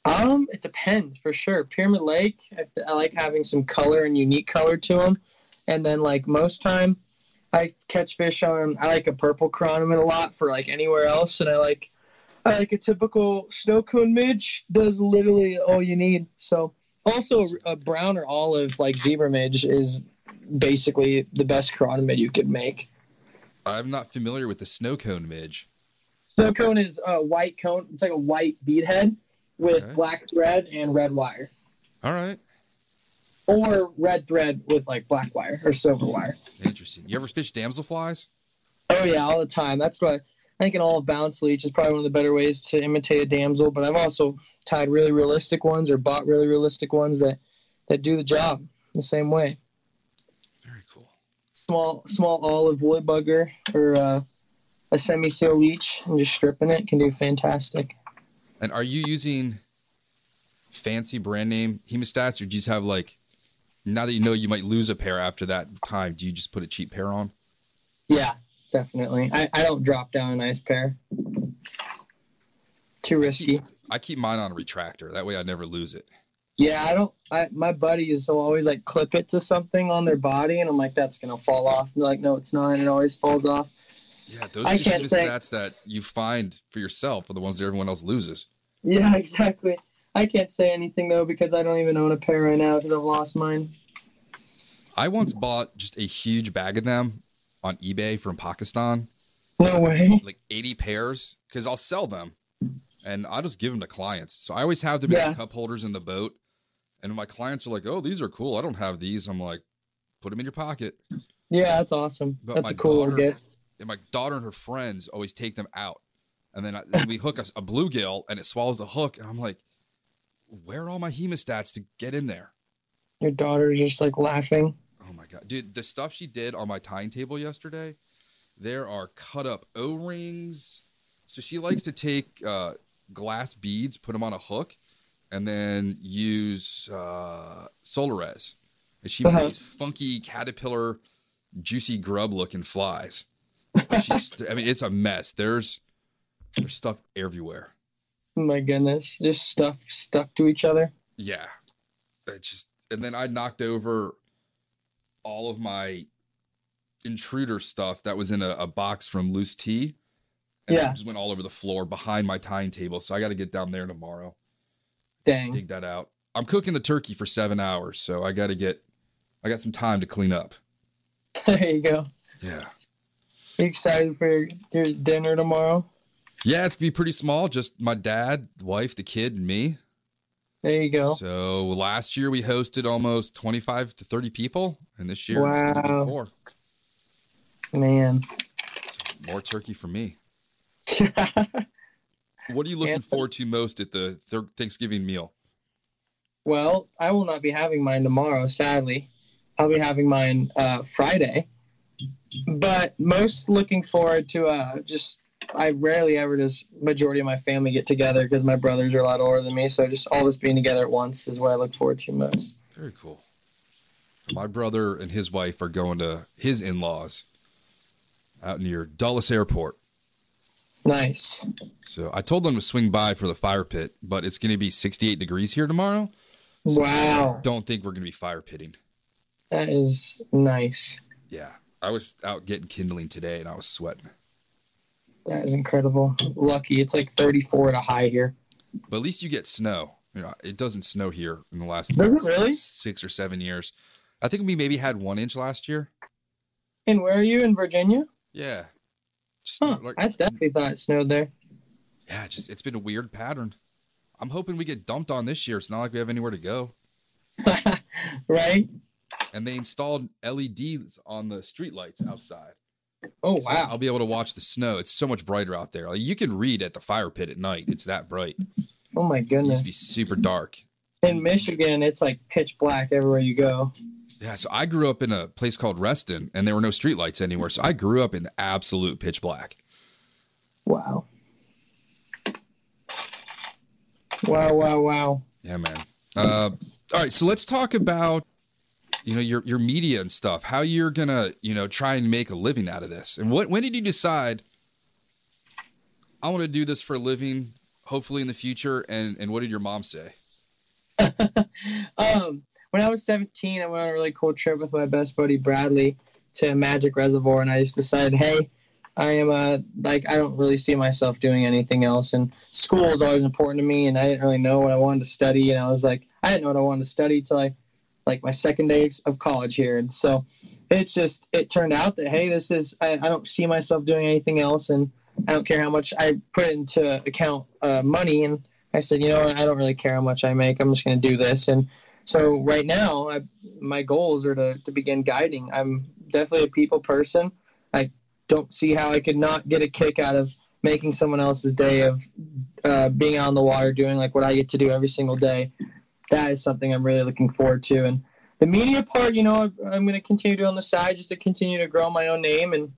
Um, it depends for sure. Pyramid Lake, I, I like having some color and unique color to them, and then like most time, I catch fish on. I like a purple chironomid a lot for like anywhere else, and I like I like a typical snow cone midge. Does literally all you need. So also a brown or olive like zebra midge is basically the best chironomid you could make. I'm not familiar with the snow cone midge. Snow cone is a white cone. It's like a white bead head with black thread and red wire. All right. or red thread with like black wire or silver wire. Interesting. You ever fish damselflies? Oh yeah, all the time. That's what I think. An all bounce leech is probably one of the better ways to imitate a damsel. But I've also tied really realistic ones or bought really realistic ones that that do the job the same way. Small small olive woolly bugger or uh, a semi seal leech and just stripping it can do fantastic. And are you using fancy brand name hemostats, or do you just have like now that you know you might lose a pair after that time, do you just put a cheap pair on? Yeah, definitely. I, I don't drop down a nice pair. Too risky. I keep mine on a retractor. That way I never lose it. Yeah, I don't. I, my buddies will always like clip it to something on their body, and I'm like, that's gonna fall off. And they're like, no, it's not. And it always falls off. Yeah, those I are the can't say- hemostats that you find for yourself are the ones that everyone else loses. Yeah, exactly. I can't say anything though because I don't even own a pair right now because I've lost mine. I once bought just a huge bag of them on eBay from Pakistan, No way. like 80 pairs, because I'll sell them and I'll just give them to clients. So I always have them Yeah. in cup holders in the boat. And my clients are like, oh, these are cool. I don't have these. I'm like, put them in your pocket. Yeah, that's awesome. But that's a cool daughter- gift. And my daughter and her friends always take them out. And then, I, then we hook us a bluegill and it swallows the hook. And I'm like, where are all my hemostats to get in there? Your daughter's just like laughing. Oh my god, dude! The stuff she did on my tying table yesterday, there are cut up O rings. So she likes to take uh, glass beads, put them on a hook, and then use uh, Solarez. And she Uh-huh. makes these funky caterpillar, juicy grub looking flies. I mean, it's a mess. There's there's stuff everywhere. Oh my goodness, just stuff stuck to each other. Yeah, it's just and then I knocked over all of my intruder stuff that was in a, a box from Loose Tea. And Yeah. it just went all over the floor behind my tying table. So I got to get down there tomorrow, Dang. dig that out. I'm cooking the turkey for seven hours, so I got to get, I got some time to clean up. There you go. Yeah. You excited for your, your dinner tomorrow? Yeah, it's gonna be pretty small. Just my dad, wife, the kid, and me. There you go. So last year we hosted almost 25 to 30 people, and this year it's gonna be Wow. four. Man. More turkey for me. What are you looking Yeah. forward to most at the thir- Thanksgiving meal? well, I will not be having mine tomorrow, sadly. I'll be having mine uh, Friday. But most looking forward to uh, just, I rarely ever does majority of my family get together because my brothers are a lot older than me. So just all of us being together at once is what I look forward to most. Very cool. My brother and his wife are going to his in-laws out near Dulles Airport. Nice. So I told them to swing by for the fire pit, but it's going to be 68 degrees here tomorrow. Wow. Don't think we're going to be fire pitting. That is nice. Yeah. I was out getting kindling today and I was sweating. That is incredible. Lucky. It's like 34 at a high here. But at least you get snow. You know, it doesn't snow here in the last really? six or seven years. I think we maybe had one inch last year. And where are you in Virginia? Yeah. Huh. like- I definitely thought it snowed there. yeah, just it's been a weird pattern. I'm hoping we get dumped on this year. It's not like we have anywhere to go. right? And they installed LEDs on the streetlights outside. Oh, So I'll be able to watch the snow. It's so much brighter out there. Like, you can read at the fire pit at night. It's that bright. Oh, my goodness! to be super dark. In Michigan, it's like pitch black everywhere you go. Yeah, so I grew up in a place called Reston, and there were no streetlights anywhere. So I grew up in the absolute pitch black. Wow. Wow, wow, wow. Yeah, man. Uh, all right, so let's talk about you know your your media and stuff. How you're gonna you know try and make a living out of this, and what when did you decide? I want to do this for a living, hopefully in the future. And and what did your mom say? Um, when I was 17, I went on a really cool trip with my best buddy Bradley to Magic Reservoir, and I just decided, hey, I am a like I don't really see myself doing anything else, and school is always important to me, and I didn't really know what I wanted to study, and I was like, I didn't know what I wanted to study till I like my second day of college here, and so it's just it turned out that hey, this is I, I don't see myself doing anything else, and I don't care how much I put into account uh, money, and I said, you know I don't really care how much I make. I'm just going to do this. And so right now, I, my goals are to, to begin guiding. I'm definitely a people person. I don't see how I could not get a kick out of making someone else's day of uh, being out on the water, doing like what I get to do every single day. That is something I'm really looking forward to. And the media part, you know, I'm going to continue to do on the side just to continue to grow my own name and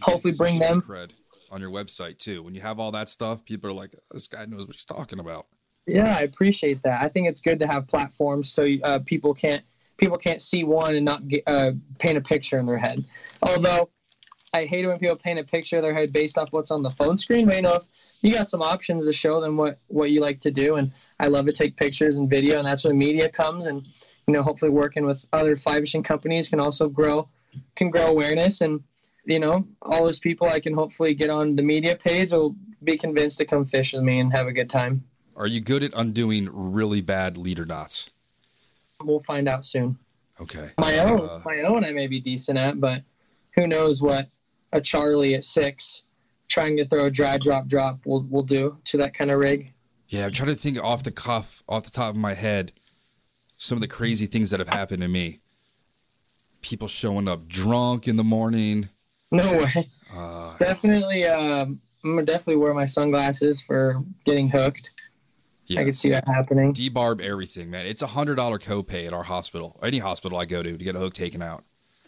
hopefully bring them cred on your website too. When you have all that stuff, people are like, "This guy knows what he's talking about." Yeah, I appreciate that. I think it's good to have platforms so uh, people can't people can't see one and not get, uh, paint a picture in their head. Although I hate it when people paint a picture of their head based off what's on the phone screen. But you know, if you got some options to show them what what you like to do, and I love to take pictures and video, and that's where media comes. And you know, hopefully working with other fly fishing companies can also grow can grow awareness and you know all those people I can hopefully get on the media page will be convinced to come fish with me and have a good time. Are you good at undoing really bad leader knots? We'll find out soon. Okay. My own, Uh, my own, I may be decent at, but who knows what a Charlie at six trying to throw a dry drop drop will will do to that kind of rig. Yeah, I'm trying to think off the cuff, off the top of my head, some of the crazy things that have happened to me. People showing up drunk in the morning. No way. Uh, Definitely, um, I'm gonna definitely wear my sunglasses for getting hooked. Yeah. I could see that happening. Debarb everything, man. It's a hundred dollar copay at our hospital, any hospital I go to, to get a hook taken out.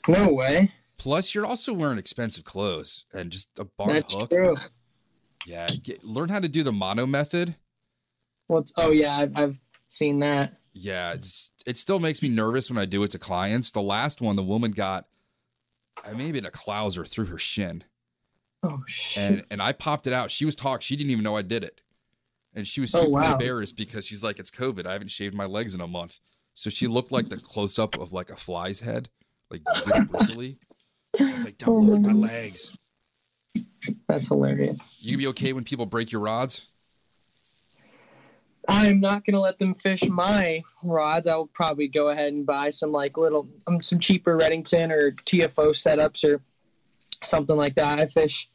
No way. Plus, you're also wearing expensive clothes and just a bar That's hook. true. Yeah, get, learn how to do the mono method. What's? Oh yeah, I've, I've seen that. Yeah, it's, it still makes me nervous when I do it to clients. The last one, the woman got, I maybe a clouser through her shin. Oh shit. and and I popped it out. She was talk. She didn't even know I did it, and she was Oh, super wow. embarrassed because she's like, "It's COVID. I haven't shaved my legs in a month." So she looked like the close up of like a fly's head, like really bristly. She's like, "Don't look at my legs." That's hilarious. You be okay when people break your rods? I'm not gonna let them fish my rods. I will probably go ahead and buy some like little, um, some cheaper Redington or TFO setups or something like that. I fish,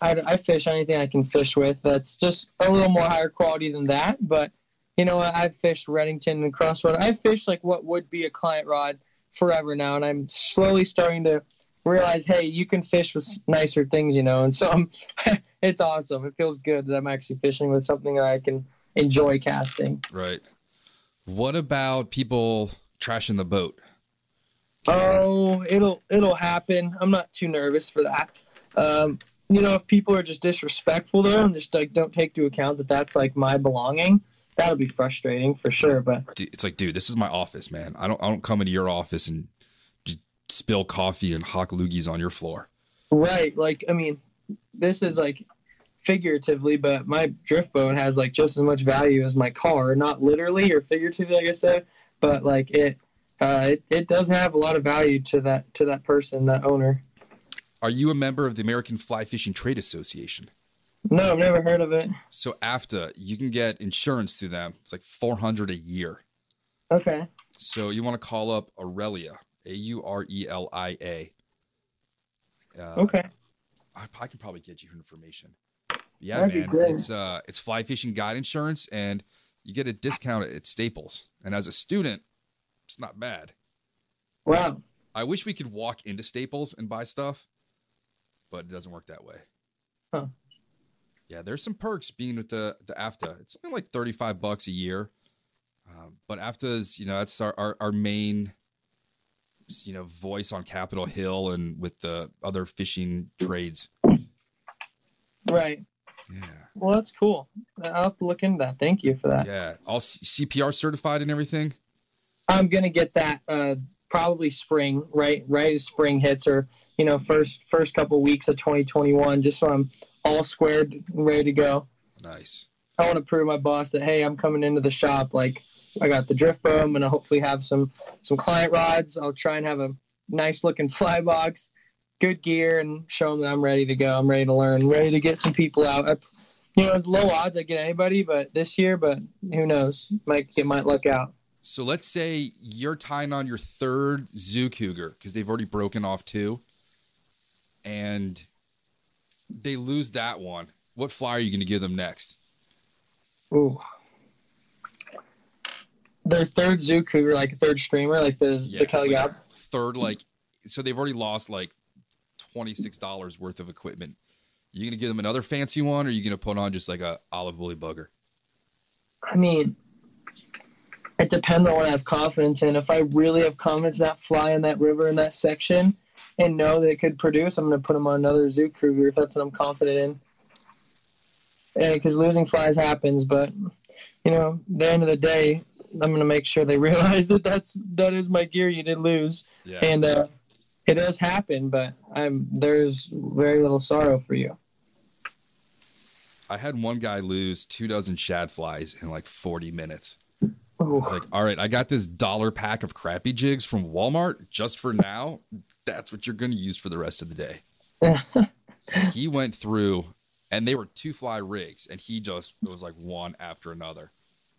I, I fish anything I can fish with. That's just a little more higher quality than that. But you know. I've fished Redington and Crossrod. I've fished like what would be a client rod forever now, and I'm slowly starting to realize, hey, you can fish with nicer things, you know. And so I'm, it's awesome. It feels good that I'm actually fishing with something that I can enjoy casting. Right. What about people trashing the boat? Oh, it'll it'll happen. I'm not too nervous for that. Um, you know, if people are just disrespectful though, and just like don't take into account that that's like my belonging, that'll be frustrating for sure. But Dude, It's like, dude, this is my office, man. I don't I don't come into your office and just spill coffee and hawk loogies on your floor. right, like I mean, this is like figuratively, but my drift boat has like just as much value as my car. Not literally or figuratively, like I said, but like it. Uh, it, it does have a lot of value to that to that person, that owner. Are you a member of the American Fly Fishing Trade Association? No, I've never heard of it. So AFTA, you can get insurance through them. It's like 400 a year. Okay. So you want to call up Aurelia, A U R E L I A. Uh, Okay. I, I can probably get you information. Yeah, That'd man, it's uh, it's fly fishing guide insurance, and you get a discount at Staples. And as a student, it's not bad. Wow. I wish we could walk into Staples and buy stuff, but it doesn't work that way. Huh. Yeah, there's some perks being with the the AFTA. It's only like 35 bucks a year, um, but AFTA's you know that's our, our our main you know voice on Capitol Hill and with the other fishing trades. Right. Yeah, Well, that's cool. I'll have to look into that. Thank you for that. yeah, all C- CPR certified and everything. I'm gonna get that uh, probably spring, right? Right as spring hits, or you know, first first couple weeks of 2021, just so I'm all squared, and ready to go. Nice. I want to prove my boss that hey, I'm coming into the shop. Like I got the drift. I'm gonna hopefully have some some client rods. I'll try and have a nice looking fly box, good gear, and show them that I'm ready to go. I'm ready to learn, ready to get some people out. I, you know, it's low odds I get anybody, but this year, but who knows? Might get might luck out. So let's say you're tying on your third zoo cougar because they've already broken off two, and they lose that one. What fly are you going to give them next? Ooh. Their third zoo cougar, like third streamer, like the the Kelly like third, like so they've already lost like twenty six dollars worth of equipment. You going to give them another fancy one, or are you going to put on just like a olive woolly bugger? I mean, it depends on what I have confidence in. If I really have confidence that fly in that river in that section, and know that it could produce, I'm going to put them on another zoo cougar if that's what I'm confident in. Because losing flies happens, but you know, at the end of the day, I'm going to make sure they realize that that's that is my gear you did lose. Yeah. and uh, it does happen, but I'm there's very little sorrow for you. I had one guy lose two dozen shad flies in like forty minutes. It's like, all right, I got this dollar pack of crappy jigs from Walmart just for now. That's what you're going to use for the rest of the day. he went through, and they were two fly rigs, and he just it was like one after another.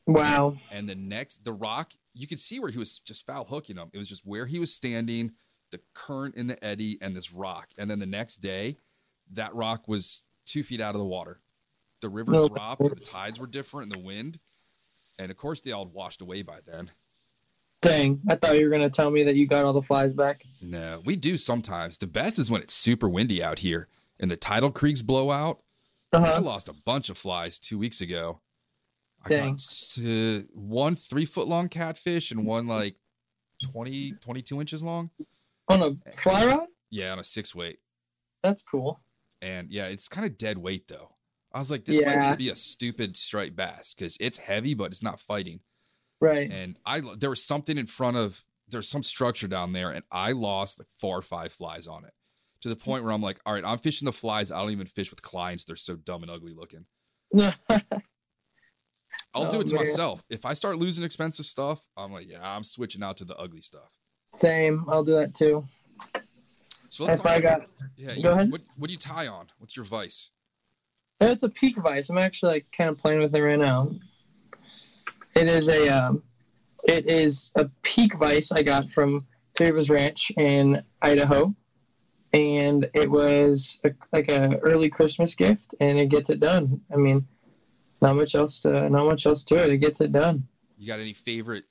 Wow. And the next, the rock, you could see where he was just foul hooking them. It was just where he was standing, the current in the eddy, and this rock. And then the next day, that rock was two feet out of the water. The river dropped, the tides were different, and the wind. And of course, they all washed away by then. Dang, I thought you were gonna tell me that you got all the flies back. No, we do sometimes. The best is when it's super windy out here and the tidal creeks blow out. Uh I lost a bunch of flies two weeks ago. I Dang. got uh, one three foot long catfish and one like 20, 22 inches long. On a fly rod? Yeah, on a six weight. That's cool. And yeah, it's kind of dead weight though. I was like, this might just be a stupid striped bass because it's heavy, but it's not fighting. Right. And I there was something in front of there's some structure down there, and I lost like four or five flies on it. to the point where I'm like, all right, I'm fishing the flies. I don't even fish with clients. They're so dumb and ugly looking. I'll do Oh, it to man. myself. If I start losing expensive stuff, I'm like, yeah, I'm switching out to the ugly stuff. Same. I'll do that too. So let's If I got, yeah, go you- ahead. What, what do you tie on? What's your vice? It's a peak vice. I'm actually like kind of playing with it right now. It is a, um, it is a peak vice I got from Three Rivers Ranch in Idaho, and it was a, like a early Christmas gift, and it gets it done. I mean, not much else to, not much else to it. It gets it done. You got any favorite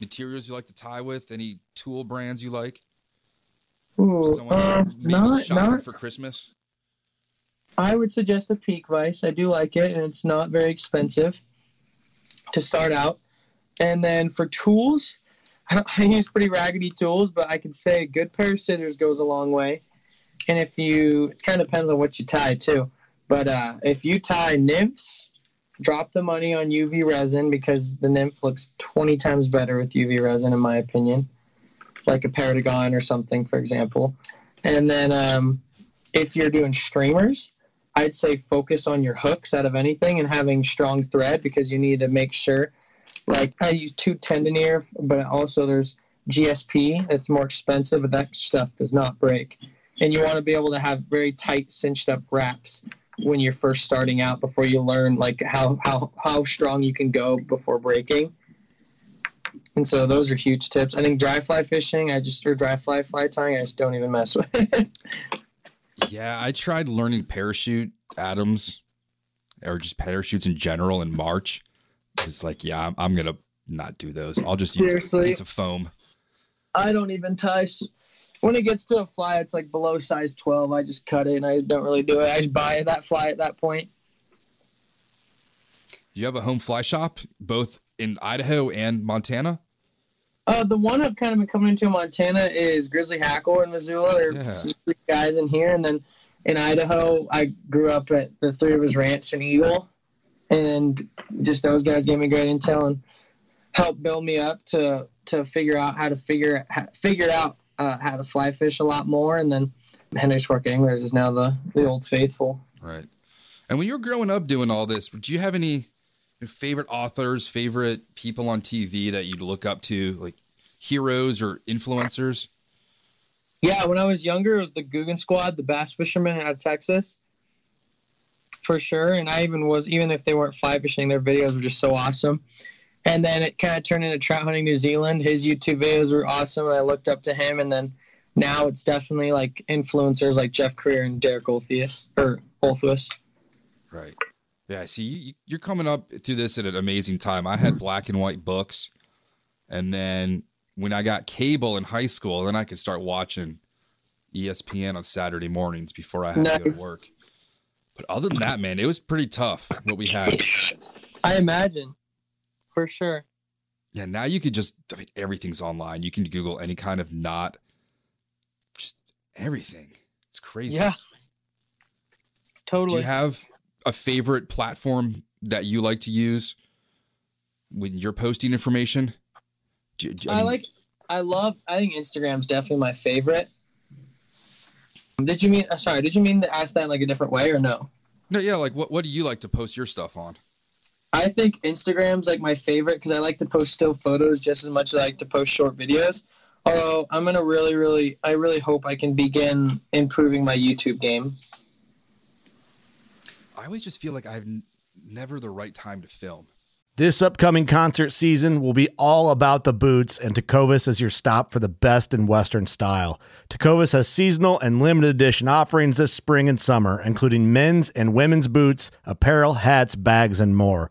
materials you like to tie with? Any tool brands you like? Ooh, um, not, not for Christmas. I would suggest the Peak Vice. I do like it, and it's not very expensive to start out. And then for tools, I, use pretty raggedy tools, but I can say a good pair of scissors goes a long way. And if you, it kind of depends on what you tie too. But uh, if you tie nymphs, drop the money on UV resin because the nymph looks 20 times better with UV resin, in my opinion. Like a Paragon or something, for example. And then um, if you're doing streamers, I'd say focus on your hooks out of anything and having strong thread because you need to make sure. Like I use two ten denier, but also there's GSP. that's more expensive, but that stuff does not break. And you want to be able to have very tight cinched up wraps when you're first starting out before you learn like how how how strong you can go before breaking. And so those are huge tips. I think dry fly fishing, I just or dry fly fly tying, I just don't even mess with. Yeah, I tried learning parachute Adams or just parachutes in general in March. It's like, yeah, I'm, I'm gonna not do those. I'll just use a piece of foam. I don't even tie. When it gets to a fly, it's like below size 12. I just cut it and I don't really do it. I just buy that fly at that point. Do you have a home fly shop both in Idaho and Montana? Uh, the one I've kind of been coming into in Montana is Grizzly Hackle in Missoula. There are Yeah. some guys in here. And then in Idaho, I grew up at the Three Rivers Ranch in Eagle. And just those guys gave me great intel and helped build me up to, to figure out how to figure, figured out uh, how to fly fish a lot more. And then Henry's Fork Anglers is now the, the old faithful. Right. And when you were growing up doing all this, do you have any favorite authors, favorite people on TV that you'd look up to, like heroes or influencers? Yeah, when I was younger, it was the Googan Squad, the bass fishermen out of Texas, for sure. And I even was, even if they weren't fly fishing, their videos were just so awesome. And then it kind of turned into trout hunting New Zealand. His YouTube videos were awesome, and I looked up to him. And then now it's definitely like influencers like Jeff Currier and Derek Olthius or Olthuis. Right. Yeah. See, you, you're coming up through this at an amazing time. I had black and white books, and then when I got cable in high school, then I could start watching ESPN on Saturday mornings before I had to go to work. But other than that, man, it was pretty tough what we had. I imagine, for sure. Yeah, now you could just I mean everything's online. You can Google any kind of knot, just everything. It's crazy. Yeah, totally. Do you have a favorite platform that you like to use when you're posting information? Do, do- I mean, like. I love. I think Instagram's definitely my favorite. Did you mean? uh, Sorry, did you mean to ask that in like a different way or no? No, yeah. Like, what what do you like to post your stuff on? I think Instagram's like my favorite because I like to post still photos just as much as I like to post short videos. Although I'm gonna really, really, I really hope I can begin improving my YouTube game. I always just feel like I have n- never the right time to film. This upcoming concert season will be all about the boots, and Tecovas is your stop for the best in Western style. Tecovas has seasonal and limited edition offerings this spring and summer, including men's and women's boots, apparel, hats, bags, and more.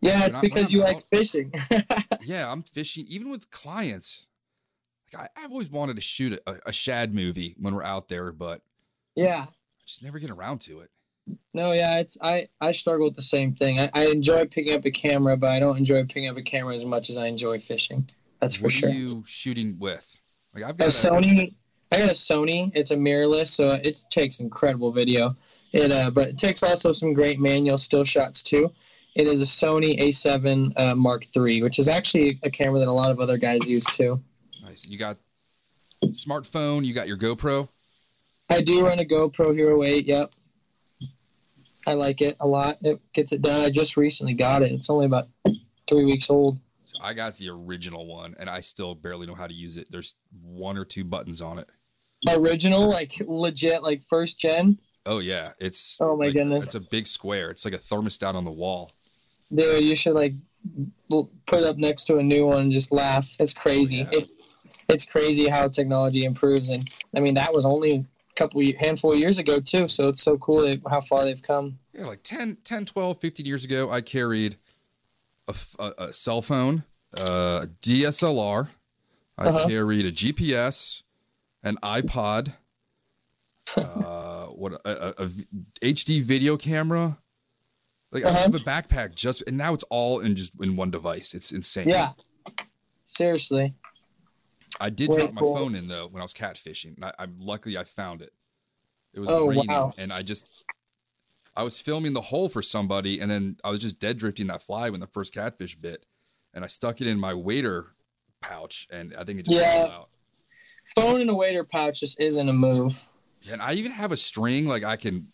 Yeah, it's because you I'm like fishing. Yeah, I'm fishing even with clients. Like I, I've always wanted to shoot a, a shad movie when we're out there, but yeah. I just never get around to it. No, yeah, it's I I struggle with the same thing. I, I enjoy picking up a camera, but I don't enjoy picking up a camera as much as I enjoy fishing. That's for what sure. are you shooting with? Like I've a got a, Sony. I got a Sony. It's a mirrorless, so it takes incredible video. It uh, but it takes also some great manual still shots too. It is a Sony A7 uh, Mark III, which is actually a camera that a lot of other guys use too. nice. You got smartphone. You got your GoPro. I do run a GoPro Hero 8. Yep, I like it a lot. It gets it done. I just recently got it. It's only about three weeks old. So I got the original one, and I still barely know how to use it. There's one or two buttons on it. Original, like legit, like first gen. Oh yeah, it's Oh, my like- goodness. It's a big square. It's like a thermostat on the wall. Dude, you should like put it up next to a new one and just laugh. It's crazy. Yeah. It, it's crazy how technology improves, and I mean that was only a couple handful of years ago too. So it's so cool that, how far they've come. Yeah, like 10, 10, 12, 15 years ago, I carried a cell phone, uh, a DSLR. I Uh-huh. carried a GPS, an iPod, uh, what a HD video camera. Like I Uh-huh. have a backpack just, and now it's all in just in one device. It's insane. Yeah, seriously. I did Way drop my cool. phone in though when I was catfishing. And I, I luckily I found it. It was Oh, raining, wow. and I just I was filming the hole for somebody, and then I was just dead drifting that fly when the first catfish bit, and I stuck it in my wader pouch, and I think it just Yeah. fell out. Phone in a wader pouch just isn't a move. Yeah, and I even have a string like I can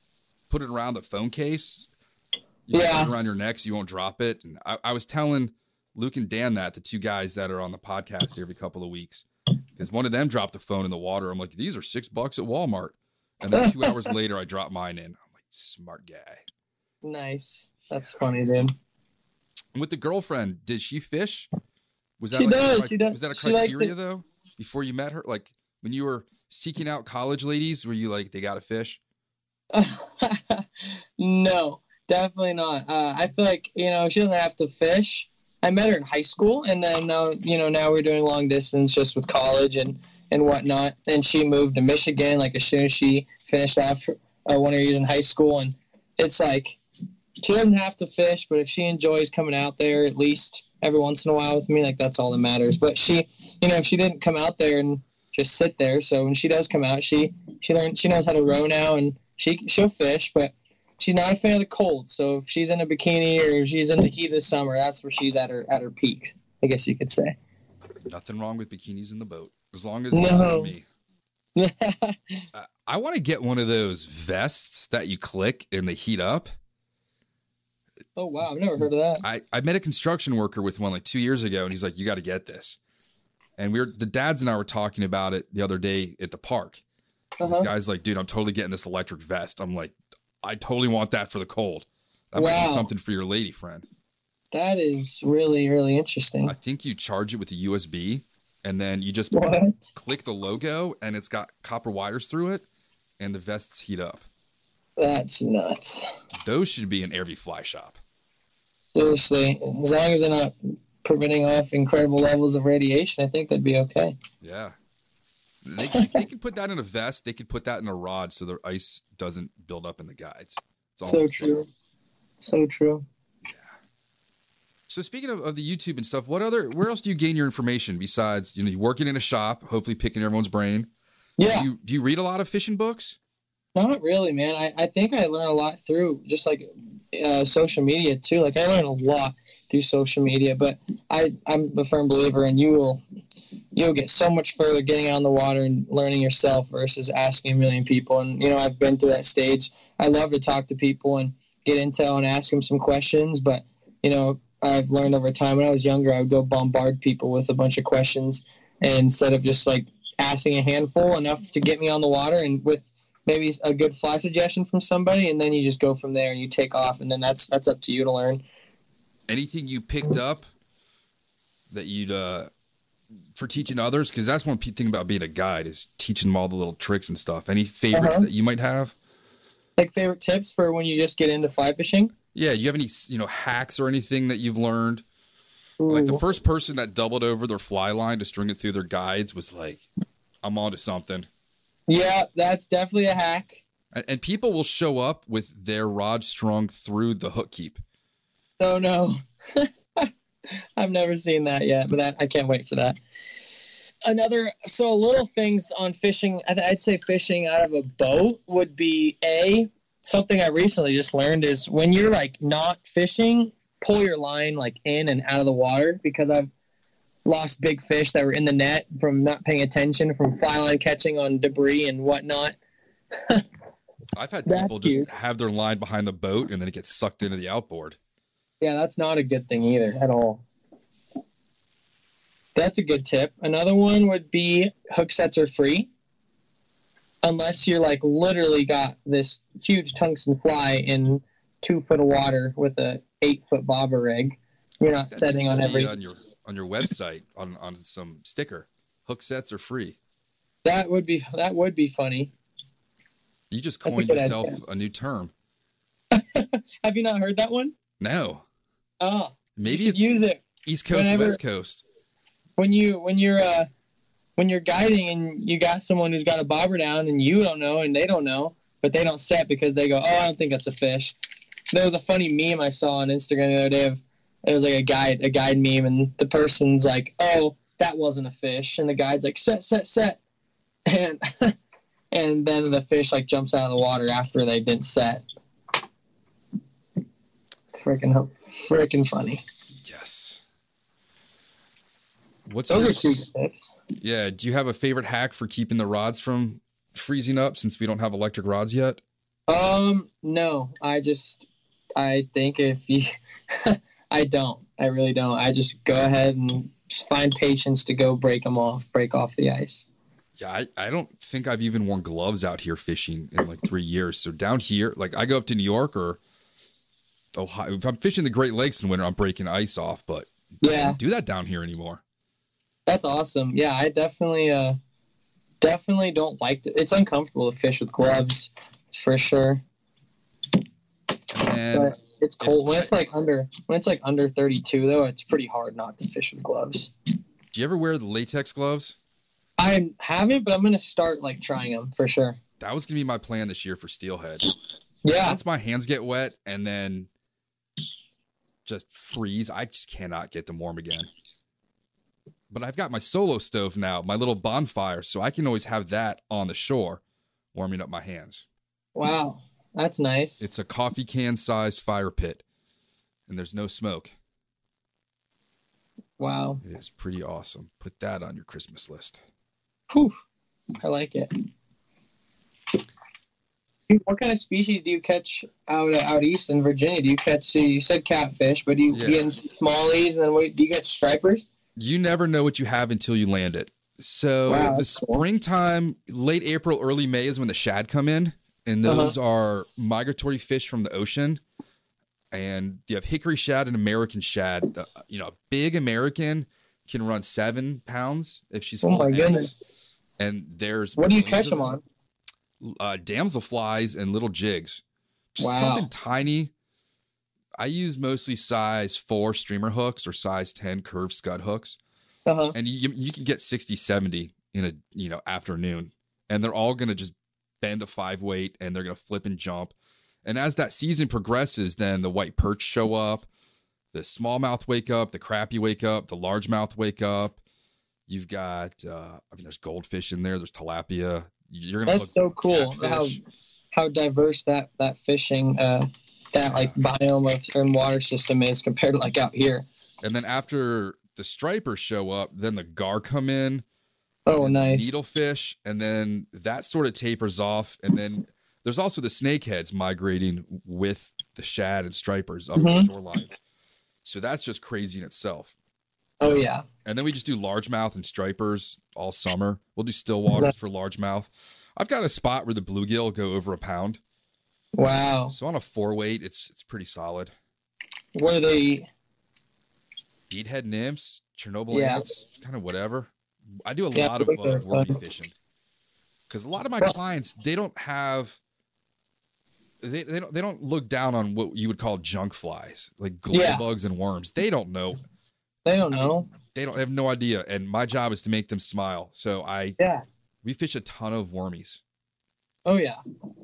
put it around the phone case. You Yeah. around your neck so you won't drop it. And I, I was telling Luke and Dan that the two guys that are on the podcast every couple of weeks, because one of them dropped the phone in the water. I'm like, these are six bucks at Walmart. And then two hours later, I dropped mine in. I'm like, smart guy. Nice. That's funny, dude. And with the girlfriend, did she fish? Was that She like does, cri- she does. Was that a criteria it. though? Before you met her, like when you were seeking out college ladies, were you like they got to fish? no, definitely not. Uh, I feel like you know she doesn't have to fish. I met her in high school, and then uh, you know now we're doing long distance just with college and and whatnot. And she moved to Michigan like as soon as she finished off uh, one of years in high school, and it's like she doesn't have to fish, but if she enjoys coming out there at least every once in a while with me, like that's all that matters. But she, you know, if she didn't come out there and just sit there. So when she does come out, she she learned she knows how to row now, and she she'll fish, but she's not a fan of the cold. So if she's in a bikini or she's in the heat of the summer, that's where she's at her at her peak. I guess you could say. Nothing wrong with bikinis in the boat, as long as No. me. Uh, I want to get one of those vests that you click and they heat up. oh wow, I've never heard of that. I, I met a construction worker with one like two years ago, and he's like, "You got to get this." And we were the dads and I were talking about it the other day at the park. This Uh-huh. guy's like, "Dude, I'm totally getting this electric vest." I'm like, "I totally want that for the cold. That might be something for your lady friend." That is really really interesting. I think you charge it with a USB, and then you just What? click the logo, and it's got copper wires through it, and the vests heat up. That's nuts. Those should be in every fly shop. Seriously, as long as they're not preventing off incredible levels of radiation, I think that'd be okay. Yeah. They, they can put that in a vest. They could put that in a rod so the ice doesn't build up in the guides. It's all So true. So true. Yeah. So speaking of, of the YouTube and stuff, what other where else do you gain your information besides you know you working in a shop, hopefully picking everyone's brain? Yeah. Do you do you read a lot of fishing books? Not really, man. I, I think I learn a lot through just like uh, social media too. Like I learn a lot through social media, but I I'm a firm believer and you will you'll get so much further getting on the water and learning yourself versus asking a million people. And you know I've been through that stage. I love to talk to people and get intel and ask them some questions, but you know I've learned over time. When I was younger, I would go bombard people with a bunch of questions instead of just like asking a handful enough to get me on the water and with maybe a good fly suggestion from somebody, and then you just go from there and you take off, and then that's that's up to you to learn. Anything you picked up that you'd uh for teaching others because that's one thing about being a guide is teaching them all the little tricks and stuff. Any favorites Uh-huh. that you might have? Like favorite tips for when you just get into fly fishing. Yeah, you have any you know hacks or anything that you've learned? Like the first person that doubled over their fly line to string it through their guides was like, I'm onto something. Yeah, that's definitely a hack. And, and people will show up with their rod strung through the hook keep. Oh no, I've never seen that yet, but that, I can't wait for that. Another so little things on fishing. I'd say fishing out of a boat would be a something I recently just learned is when you're like not fishing, pull your line like in and out of the water because I've lost big fish that were in the net from not paying attention, from fly line catching on debris and whatnot. I've had That's people just cute. have their line behind the boat and then it gets sucked into the outboard. Yeah, that's not a good thing either at all. That's a good tip. Another one would be hook sets are free. Unless you're like literally got this huge tungsten fly in two foot of water with a eight foot bobber rig. You're not That setting on every on your on your website on on some sticker. Hook sets are free. that would be that would be funny. You just coined yourself idea. a new term. Have you not heard that one? No, Oh, maybe it's use it East Coast, whenever- West Coast. when you when you're uh when you're guiding and you got someone who's got a bobber down and you don't know and they don't know but they don't set because they go oh i don't think that's a fish. There was a funny meme i saw on instagram the other day of it was like a guide a guide meme and the person's like oh that wasn't a fish. And the guide's like set set set. And and then the fish like jumps out of the water after they didn't set freaking freaking funny Yes. What's those your, are tips yeah? Do you have a favorite hack for keeping the rods from freezing up since we don't have electric rods yet? Um, no, I just, I think if you, I don't, I really don't. I just go ahead and find patience to go break them off, break off the ice. Yeah, I, I don't think I've even worn gloves out here fishing in like three years. So down here, like I go up to New York or Ohio. If I'm fishing the Great Lakes in winter, I'm breaking ice off, but Yeah, do that down here anymore. that's awesome. Yeah, I definitely, uh, definitely don't like to, it's uncomfortable to fish with gloves for sure. And But it's cold when it's like under, when it's like under 32 though, it's pretty hard not to fish with gloves. do you ever wear the latex gloves? I haven't, but I'm to start like trying them for sure. That was gonna be my plan this year for steelhead. Yeah. Once my hands get wet and then just freeze, I just cannot get them warm again. But I've got my solo stove now, my little bonfire, so I can always have that on the shore, warming up my hands. Wow. That's nice. It's a coffee can sized fire pit, and there's no smoke. wow. It is pretty awesome. Put that on your Christmas list. Whew, I like it. What kind of species do you catch out out east in Virginia? Do you catch? So you said catfish, but do you Yeah. get smallies, and then what, do you get stripers? You never know what you have until you land it. So Wow, the that's cool. springtime, late April, early May is when the shad come in, and Uh-huh. those are migratory fish from the ocean. And you have hickory shad and American shad. Uh, you know, a big American can run seven pounds if she's Oh my goodness! And there's What do you catch them on? Uh, damselflies and little jigs. Just Wow. something tiny. I use mostly size four streamer hooks or size 10 curved scud hooks. Uh huh. And you, you can get 60, 70 in a, you know, afternoon. And they're all going to just bend a five weight and they're going to flip and jump. And as that season progresses, then the white perch show up, the smallmouth wake up, the crappie wake up, the largemouth wake up. You've got, uh, I mean, there's goldfish in there, there's tilapia. You're gonna That's so cool. How how diverse that that fishing uh that like biome of and water system is compared to like out here. And then after the stripers show up, then the gar come in, Oh, nice. needlefish, and then that sort of tapers off. And then there's also the snakeheads migrating with the shad and stripers up Mhm. the shorelines. So that's just crazy in itself. Oh yeah. And then we just do largemouth and stripers all summer. We'll do still waters for largemouth. I've got a spot where the bluegill go over a pound. Wow. So on a four weight, it's it's pretty solid. What do they eat? Beadhead nymphs, Chernobyl Yeah. ants, kind of whatever. I do a Yeah, lot of uh, are wormy fishing because a lot of my clients they don't have they, they don't they don't look down on what you would call junk flies like glow Yeah. bugs and worms. They don't know. They don't know. They don't have no idea. And my job is to make them smile. So I Yeah. we fish a ton of wormies. Oh yeah.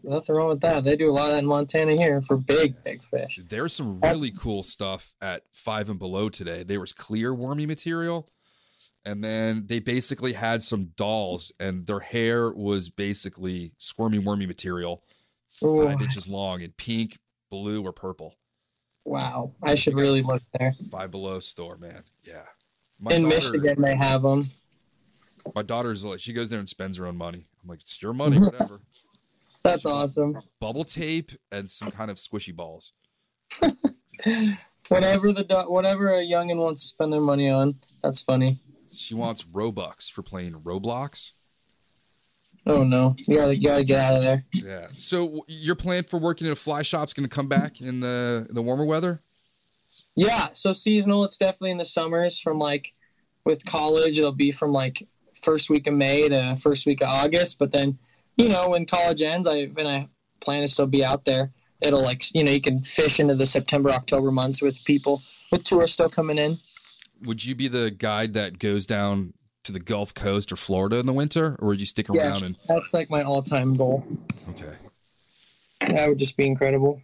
Nothing wrong with that. They do a lot of that in Montana here for big, big fish. There's some really cool stuff at five and below today. There was clear wormy material, and then they basically had some dolls, and their hair was basically squirmy wormy material, Ooh. five inches long in pink, blue, or purple. Wow. I should really look there. Five below store, man. Yeah. My In daughter, Michigan, they have them. my daughter's like she goes there and spends her own money. I'm like, it's your money, whatever. That's awesome. Bubble tape and some kind of squishy balls. Whatever the do- whatever a youngin wants to spend their money on. That's funny. She wants Robux for playing Roblox. Oh no, you gotta you gotta get out of there. Yeah. So your plan for working in a fly shop's going to come back in the the warmer weather? Yeah, so seasonal. It's definitely in the summers. From like with college, it'll be from like first week of May to first week of August. But then, you know, when college ends, I and I plan to still be out there. It'll like you know you can fish into the September October months with people with tourists still coming in. Would you be the guide that goes down to the Gulf Coast or Florida in the winter, or would you stick around Yes, that's like my all time goal. okay? That would just be incredible.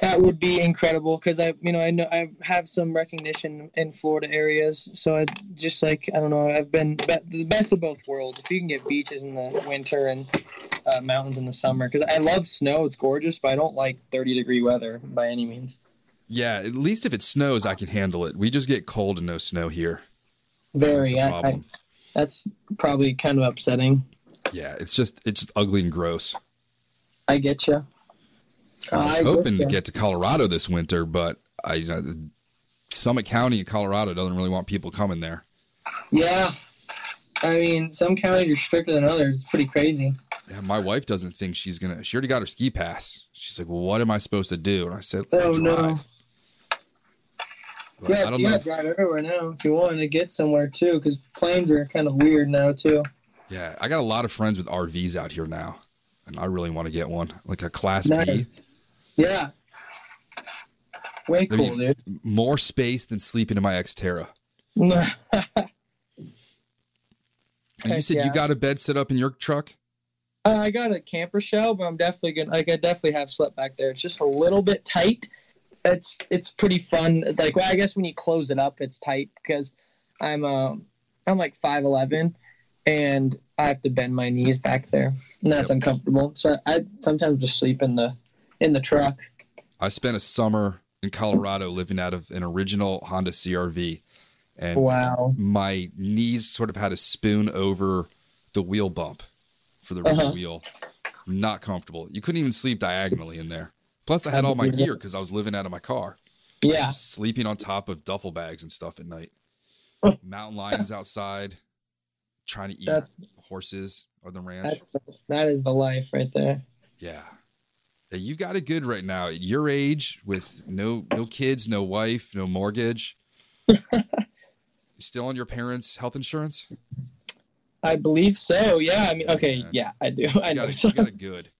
That would be incredible because I, you know, I know I have some recognition in Florida areas. So I just like I don't know. I've been be- the best of both worlds. If you can get beaches in the winter and uh, mountains in the summer, because I love snow. It's gorgeous, but I don't like thirty degree weather by any means. Yeah, at least if it snows, I can handle it. We just get cold and no snow here. Very. I, I. that's probably kind of upsetting. Yeah, it's just it's just ugly and gross. I get you. I was I hoping to get to Colorado this winter, but I you know, Summit County in Colorado doesn't really want people coming there. Yeah. I mean, some counties are stricter than others. It's pretty crazy. Yeah, my wife doesn't think she's gonna. She already got her ski pass. She's like, "Well, what am I supposed to do?" And I said, Oh, no. Yeah, you gotta drive everywhere now if you want to get somewhere too, because planes are kind of weird now too. Yeah, I got a lot of friends with RVs out here now, and I really want to get one, like a Class B, Yeah. Way cool, dude. more space than sleeping in my Xterra. And you said you got a bed set up in your truck. Uh, I got a camper shell, but I'm definitely gonna like I definitely have slept back there. It's just a little bit tight. It's it's pretty fun. Like well, I guess when you close it up, it's tight because I'm um I'm like five eleven, and I have to bend my knees back there, and that's Yep. uncomfortable. So I sometimes just sleep in the in the truck. I spent a summer in Colorado living out of an original Honda CRV, and Wow. my knees sort of had a spoon over the wheel bump for the rear Uh-huh. wheel. Not comfortable. You couldn't even sleep diagonally in there. Plus, I had all my gear because I was living out of my car. Yeah. sleeping on top of duffel bags and stuff at night. Mountain lions outside, trying to eat That- horses on the ranch. That's that is the life right there. yeah. Yeah, You got it good right now. At your age, with no no kids, no wife, no mortgage. Still on your parents' health insurance? I believe so. Yeah. I mean, okay. Yeah. I do. I know. got, it, So, got it good.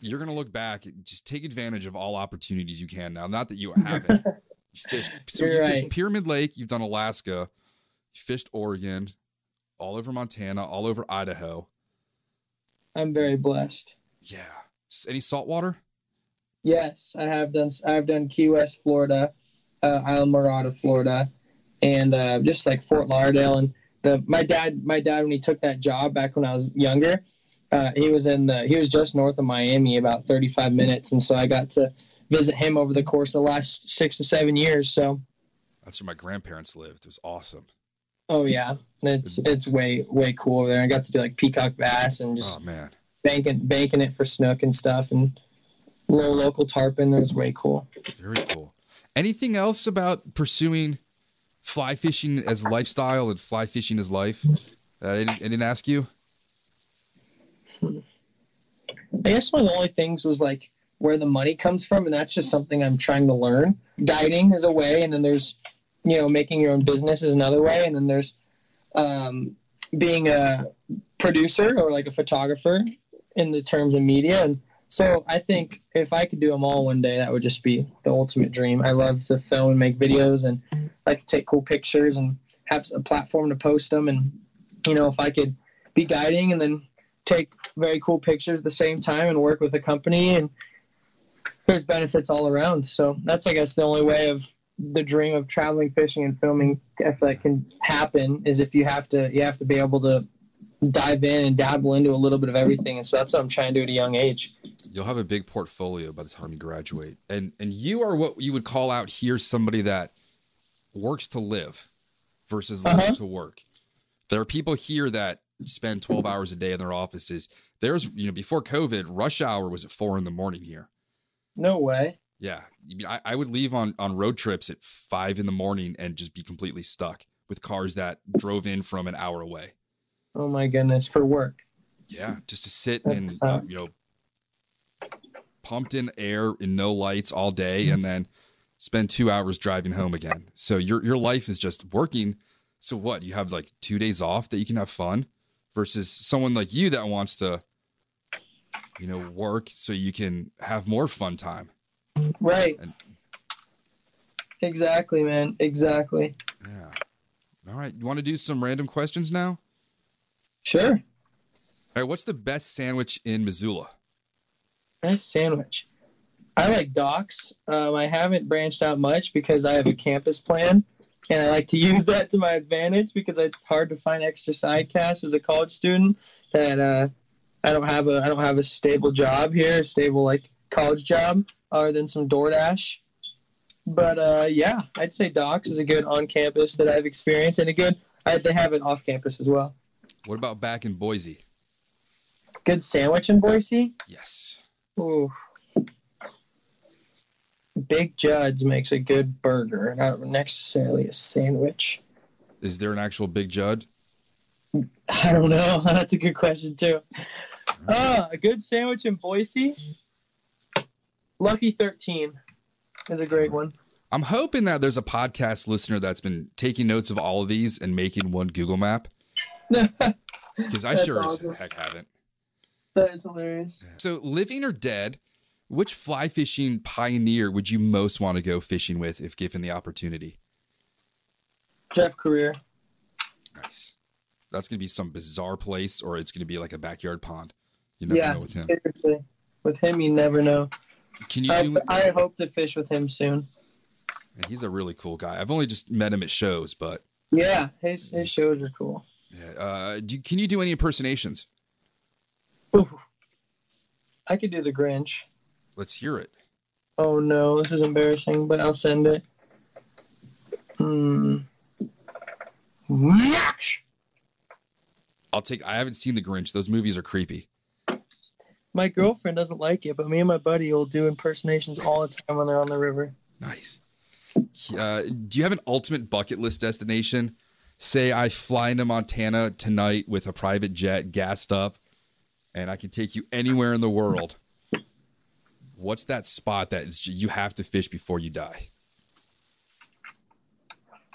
You're gonna look back. Just take advantage of all opportunities you can now. Not that you haven't. Fished. So You're you right. fished Pyramid Lake. You've done Alaska. You fished Oregon, all over Montana, all over Idaho. I'm very blessed. Yeah. Any saltwater? Yes, I have done. I've done Key West, Florida, uh, Islamorada, Florida, and uh, just like Fort Lauderdale. And the my dad, my dad, when he took that job back when I was younger, uh, he was in the he was just north of Miami, about 35 minutes, and so I got to visit him over the course of the last six to seven years. So, That's where my grandparents lived. It was awesome. oh yeah, it's it's way way cool over there. I got to do like peacock bass and just Oh man. banking banking it for snook and stuff, and little local tarpon. It was way cool. Very cool. Anything else about pursuing fly fishing as lifestyle and fly fishing as life that I didn't, I didn't ask you? I guess one of the only things was like where the money comes from, and that's just something I'm trying to learn. Guiding is a way, and then there's, you know, making your own business is another way, and then there's um, being a producer or like a photographer in the terms of media. And so I think if I could do them all one day, that would just be the ultimate dream. I love to film and make videos, and I could take cool pictures and have a platform to post them. And you know, if I could be guiding and then take very cool pictures at the same time and work with a company and there's benefits all around. So that's I guess the only way of the dream of traveling, fishing, and filming if that can happen is if you have to you have to be able to dive in and dabble into a little bit of everything. And so that's what I'm trying to do at a young age. You'll have a big portfolio by the time you graduate, and and you are what you would call out here somebody that works to live versus lives Uh-huh. to work. There are people here that spend 12 hours a day in their offices. There's, you know, before COVID, rush hour was at four in the morning here. No way. Yeah. I, I, would leave on, on road trips at five in the morning and just be completely stuck with cars that drove in from an hour away. Oh my goodness, for work. Yeah. Just to sit That's and, uh, you know, pumped in air in no lights all day and then spend two hours driving home again. So your, your life is just working. So what? You have like two days off that you can have fun versus someone like you that wants to, you know, work so you can have more fun time. Right. And- Exactly, man. Exactly. Yeah. All right. You want to do some random questions now? Sure. All right. What's the best sandwich in Missoula? best sandwich. I like docs Um, I haven't branched out much because I have a campus plan, and I like to use that to my advantage because it's hard to find extra side cash as a college student. That uh, I don't have a I don't have a stable job here, a stable like college job, other than some DoorDash. But uh, yeah, I'd say Docs is a good on campus that I've experienced, and a good I, they have it off campus as well. What about back in Boise? Good sandwich in Boise. Yes. Ooh. Big Judd's makes a good burger, not necessarily a sandwich. Is there an actual Big Judd? I don't know. That's a good question too. Uh, a good sandwich in Boise. Lucky Thirteen is a great one. I'm hoping that there's a podcast listener that's been taking notes of all of these and making one Google map because I sure awesome. as heck haven't. that is hilarious. So, living or dead, which fly fishing pioneer would you most want to go fishing with if given the opportunity? Jeff Currier. Nice. That's going to be some bizarre place or it's going to be like a backyard pond. You never Yeah, know with him. seriously. With him, you never know. Can you I, do? I hope to fish with him soon. And he's a really cool guy. I've only just met him at shows, but Yeah, his his shows are cool. yeah. Uh, do, can you do any impersonations? Ooh. I could do the Grinch. Let's hear it. Oh no, this is embarrassing, but I'll send it. Hmm. Match! I'll take. I haven't seen The Grinch. Those movies are creepy. My girlfriend doesn't like it, but me and my buddy will do impersonations all the time when they're on the river. Nice. Uh, do you have an ultimate bucket list destination? Say I fly into Montana tonight with a private jet, gassed up, and I can take you anywhere in the world. What's that spot that is, you have to fish before you die?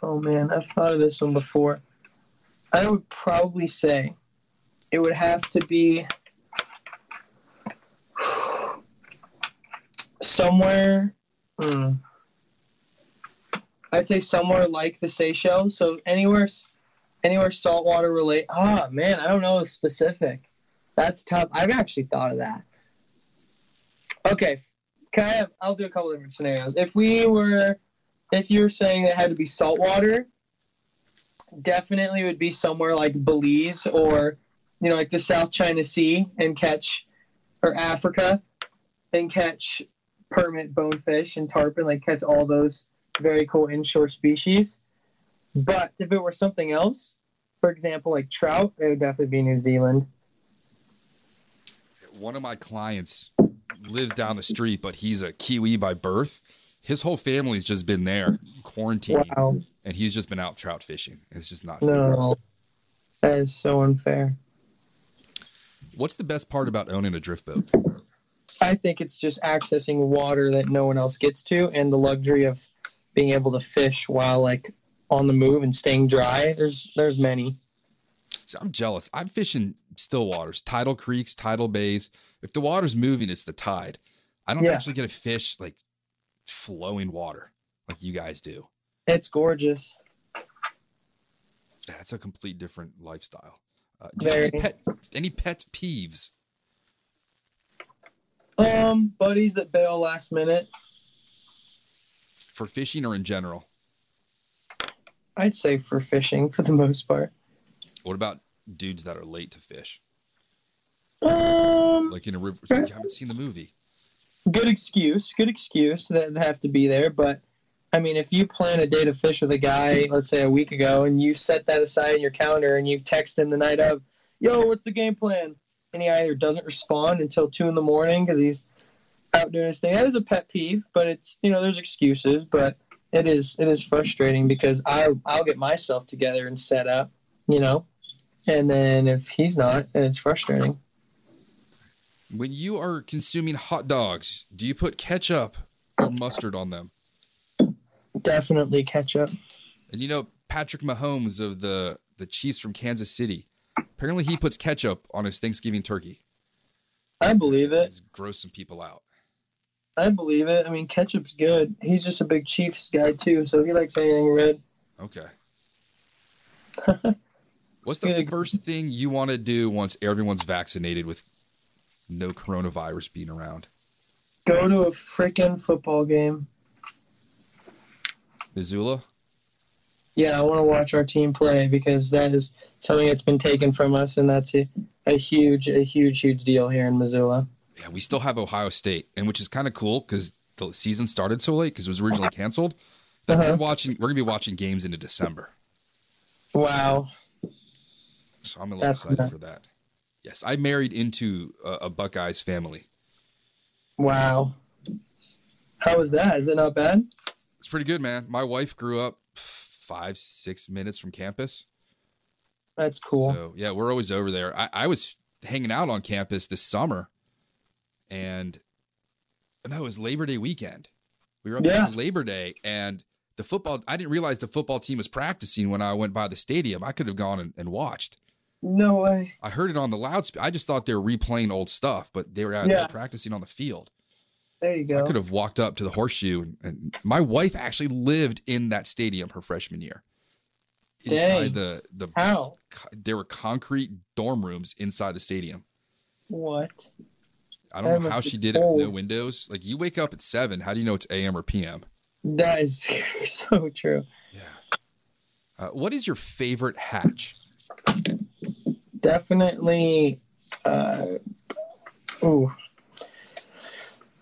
Oh man, I've thought of this one before. I would probably say it would have to be somewhere. Hmm. I'd say somewhere like the Seychelles. So anywhere, anywhere saltwater relate. Ah man, I don't know specific. That's tough. I've actually thought of that. Okay, can I have? I'll do a couple different scenarios. If we were if you were saying it had to be saltwater, definitely would be somewhere like Belize or you know like the South China Sea and catch or Africa and catch permit bonefish and tarpon, like catch all those very cool inshore species. But if it were something else, for example, like trout, it would definitely be New Zealand. One of my clients lives down the street, but he's a Kiwi by birth. His whole family's just been there quarantined, Wow. and he's just been out trout fishing. It's just not fair. No. That is so unfair. What's the best part about owning a drift boat? I think it's just accessing water that no one else gets to, and the luxury of being able to fish while like on the move and staying dry. There's there's many. See, I'm jealous. I'm fishing still waters, tidal creeks, tidal bays. If the water's moving, it's the tide. I don't Yeah. actually get to fish like flowing water like you guys do. It's gorgeous. That's a complete different lifestyle. Uh, do you have Very. any pet, any pet peeves? Um, buddies that bail last minute. for fishing or in general? I'd say for fishing for the most part. What about dudes that are late to fish? Um, Like in a river, you haven't seen the movie. good excuse. Good excuse that have to be there. But I mean, if you plan a day to fish with a guy, let's say a week ago, and you set that aside in your calendar, and you text him the night of, "Yo, what's the game plan?" and he either doesn't respond until two in the morning because he's out doing his thing. That is a pet peeve, but it's you know there's excuses, but it is it is frustrating because I I'll get myself together and set up, you know, and then if he's not, then it's frustrating. When you are consuming hot dogs, do you put ketchup or mustard on them? Definitely ketchup. And you know Patrick Mahomes of the the Chiefs from Kansas City. Apparently, he puts ketchup on his Thanksgiving turkey. I believe it. It's gross some people out. I believe it. I mean, ketchup's good. He's just a big Chiefs guy too, so he likes anything red. Okay. What's the first thing you want to do once everyone's vaccinated with no coronavirus being around? Go to a freaking football game. Missoula? Yeah, I want to watch our team play because that is something that's been taken from us, and that's a, a huge, a huge, huge deal here in Missoula. Yeah, we still have Ohio State, and which is kind of cool because the season started so late because it was originally canceled. That Uh-huh. we're watching, we're gonna be watching games into December, Wow. so I'm a little That's excited for that. Yes, I married into a, a Buckeyes family. Wow. How was that? Is it not bad? It's pretty good, man. My wife grew up five, six minutes from campus. That's cool. So yeah, we're always over there. I, I was hanging out on campus this summer, and no, it was Labor Day weekend. We were up Yeah. on Labor Day, and the football. I didn't realize the football team was practicing when I went by the stadium. I could have gone and, and watched. No way. I heard it on the loudspeaker. I just thought they were replaying old stuff, but they were out Yeah. practicing on the field. There you go. I could have walked up to the horseshoe, and, and my wife actually lived in that stadium her freshman year. Dang. The the How? there were concrete dorm rooms inside the stadium. What? I don't know how she did it with no windows. Like you wake up at seven, how do you know it's AM or PM? That is so true. Yeah. Uh, what is your favorite hatch? Definitely uh ooh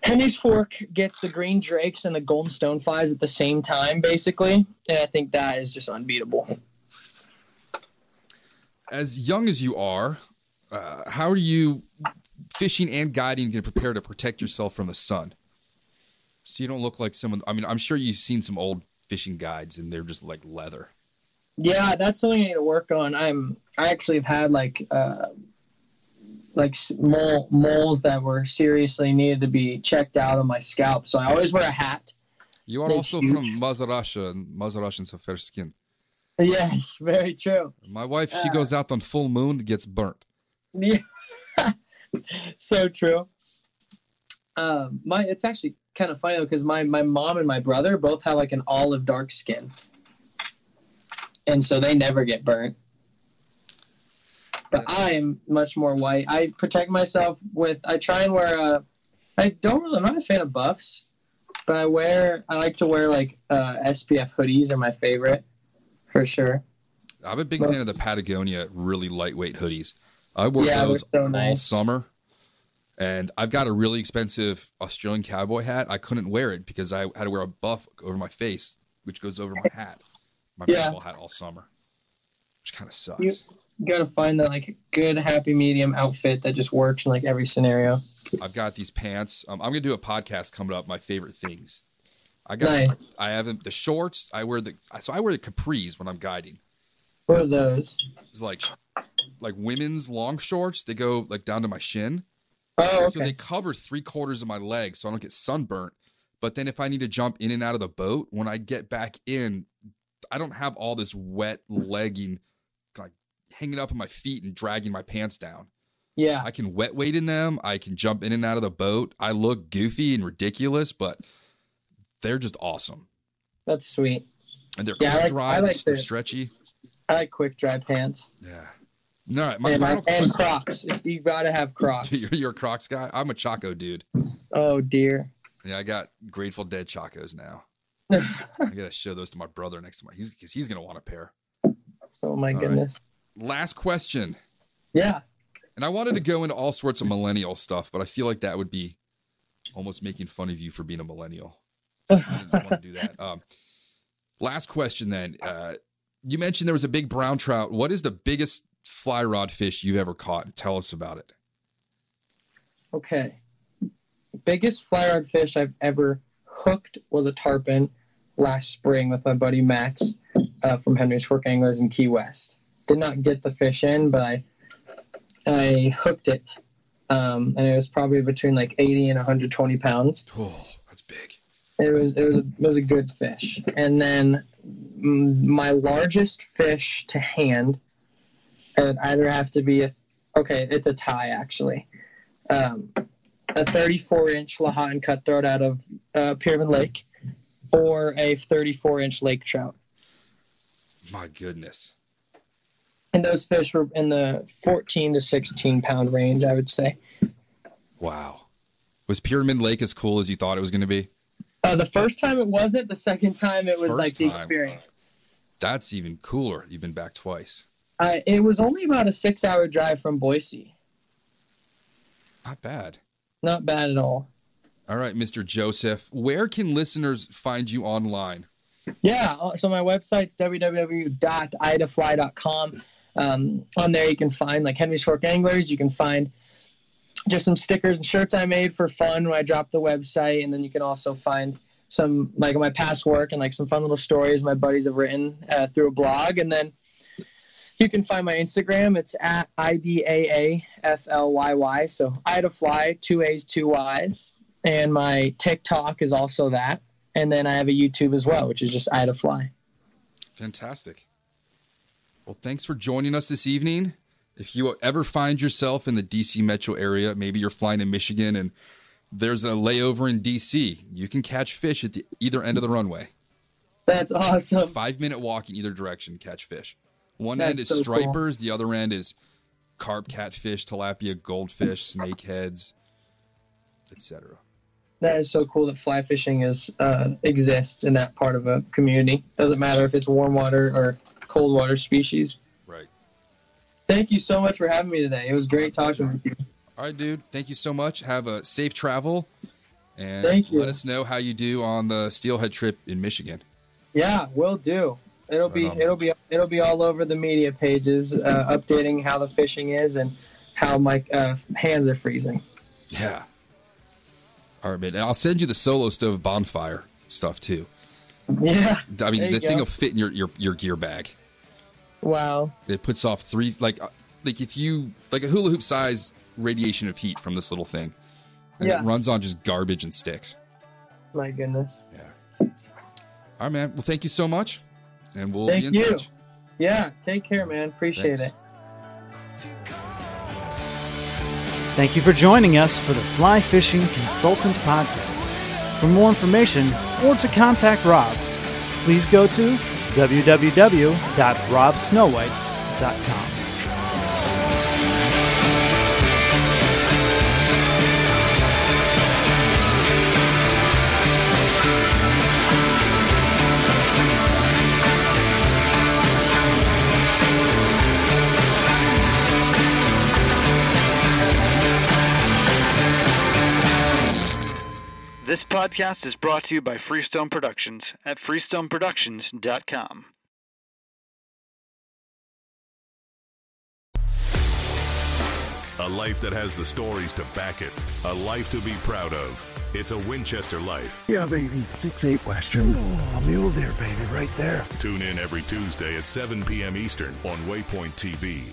Henry's Fork gets the green drakes and the golden stoneflies at the same time, basically, and I think that is just unbeatable. As young as you are, uh, how are you fishing and guiding going to prepare to protect yourself from the sun? So you don't look like someone. I mean, I'm sure you've seen some old fishing guides, and they're just like leather. Yeah, that's something I need to work on. I'm I actually have had like uh like mole moles that were seriously needed to be checked out on my scalp, so I always wear a hat. You are also huge. from Mazarasha, and Mazarashans have fair skin. Yes, very true. My wife, she Ah. goes out on full moon, gets burnt. Yeah, so true. Um, my it's actually kind of funny because my my mom and my brother both have like an olive dark skin, and so they never get burnt. But I am much more white. I protect myself with. I try and wear a. I don't really. I'm not a fan of buffs, but I wear. I like to wear like uh, SPF hoodies are my favorite, for sure. I'm a big fan of the Patagonia really lightweight hoodies. I wore Yeah, those so all nice. summer. And I've got a really expensive Australian cowboy hat. I couldn't wear it because I had to wear a buff over my face, which goes over my hat, my Yeah. baseball hat all summer, which kind of sucks. You- You gotta find that like good happy medium outfit that just works in like every scenario. I've got these pants. Um, I'm gonna do a podcast coming up. My favorite things. I got. Nice. I have them- the shorts. I wear the. So I wear the capris when I'm guiding. What are those? It's like like women's long shorts. They go like down to my shin. Oh, So they cover three quarters of my leg so I don't get sunburnt. But then if I need to jump in and out of the boat, when I get back in, I don't have all this wet legging like hanging up on my feet and dragging my pants down. yeah, I can wet weight in them. I can jump in and out of the boat. I look goofy and ridiculous, but they're just awesome. that's sweet. And they're Yeah, quick like- dry, like they're the- stretchy. I like quick dry pants Yeah. All right, my and, uh, final and. Crocs. It's, you gotta have Crocs. You're, you're a Crocs guy. I'm a Chaco dude. oh dear. Yeah, I got Grateful Dead Chacos now. I gotta show those to my brother next to my. He's because he's gonna want a pair. Oh my right. goodness. Last question, Yeah. and I wanted to go into all sorts of millennial stuff, but I feel like that would be almost making fun of you for being a millennial. I didn't want to do that. Um, last question then. Uh, you mentioned there was a big brown trout. What is the biggest fly rod fish you've ever caught? Tell us about it. Okay. Biggest fly rod fish I've ever hooked was a tarpon last spring with my buddy Max uh, from Henry's Fork Anglers in Key West. Did not get the fish in, but I I hooked it, um, and it was probably between like 80 and 120 pounds. Oh, that's big. It was it was a, it was a good fish. And then mm, my largest fish to hand, it'd either have to be a okay, it's a tie actually, um, a 34 inch Lahontan cutthroat out of uh, Pyramid Lake, or a 34 inch lake trout. My goodness. And those fish were in the 14 to 16 pound range, I would say. Wow. Was Pyramid Lake as cool as you thought it was going to be? Uh, the first time it wasn't. The second time it was First like the time. experience. That's even cooler. You've been back twice. Uh, it was only about a six hour drive from Boise. Not bad. Not bad at all. All right, Mr. Joseph, where can listeners find you online? Yeah, uh, so my website's www.idafly.com. Um, on there, you can find like Henry's Fork Anglers. You can find just some stickers and shirts I made for fun when I dropped the website, and then you can also find some like my past work and like some fun little stories my buddies have written uh, through a blog, and then you can find my Instagram. It's at i d a a f l y y. So idafly, two a's, two y's, and my TikTok is also that. And then I have a YouTube as well, which is just I Ida Fly. Fantastic. Well, thanks for joining us this evening. If you ever find yourself in the DC metro area, maybe you're flying to Michigan and there's a layover in DC, you can catch fish at the either end of the runway. That's awesome. Five minute walk in either direction, catch fish. One That's end is so cool. stripers, the other end is carp, catfish, tilapia, goldfish, snakeheads, etc. That is so cool that fly fishing is uh, exists in that part of a community. Doesn't matter if it's warm water or cold water species. Right. Thank you so much for having me today. It was great talking with you. All right, dude. Thank you so much. Have a safe travel, and Thank you. let us know how you do on the Steelhead trip in Michigan. Yeah, we'll do. It'll be on. it'll be it'll be all over the media pages, uh, updating how the fishing is and how my uh, hands are freezing. Yeah. All right, man. And I'll send you the solo stove bonfire stuff too. Yeah. I mean, the thing go. will fit in your, your your gear bag. Wow. It puts off three like uh, like if you like a hula hoop size radiation of heat from this little thing, and Yeah. it runs on just garbage and sticks. My goodness. Yeah. All right, man. Well, thank you so much, and we'll Thank be in you. touch. Yeah. Take care, man. Appreciate Thanks. it. Thank you for joining us for the Fly Fishing Consultant Podcast. For more information or to contact Rob, please go to www.robsnowhite.com. This podcast is brought to you by Freestone Productions at freestoneproductions.com. A life that has the stories to back it. A life to be proud of. It's a Winchester life. Yeah, baby. Six eight Western. Oh, mule deer, baby, right there. Tune in every Tuesday at 7 p.m. Eastern on Waypoint TV.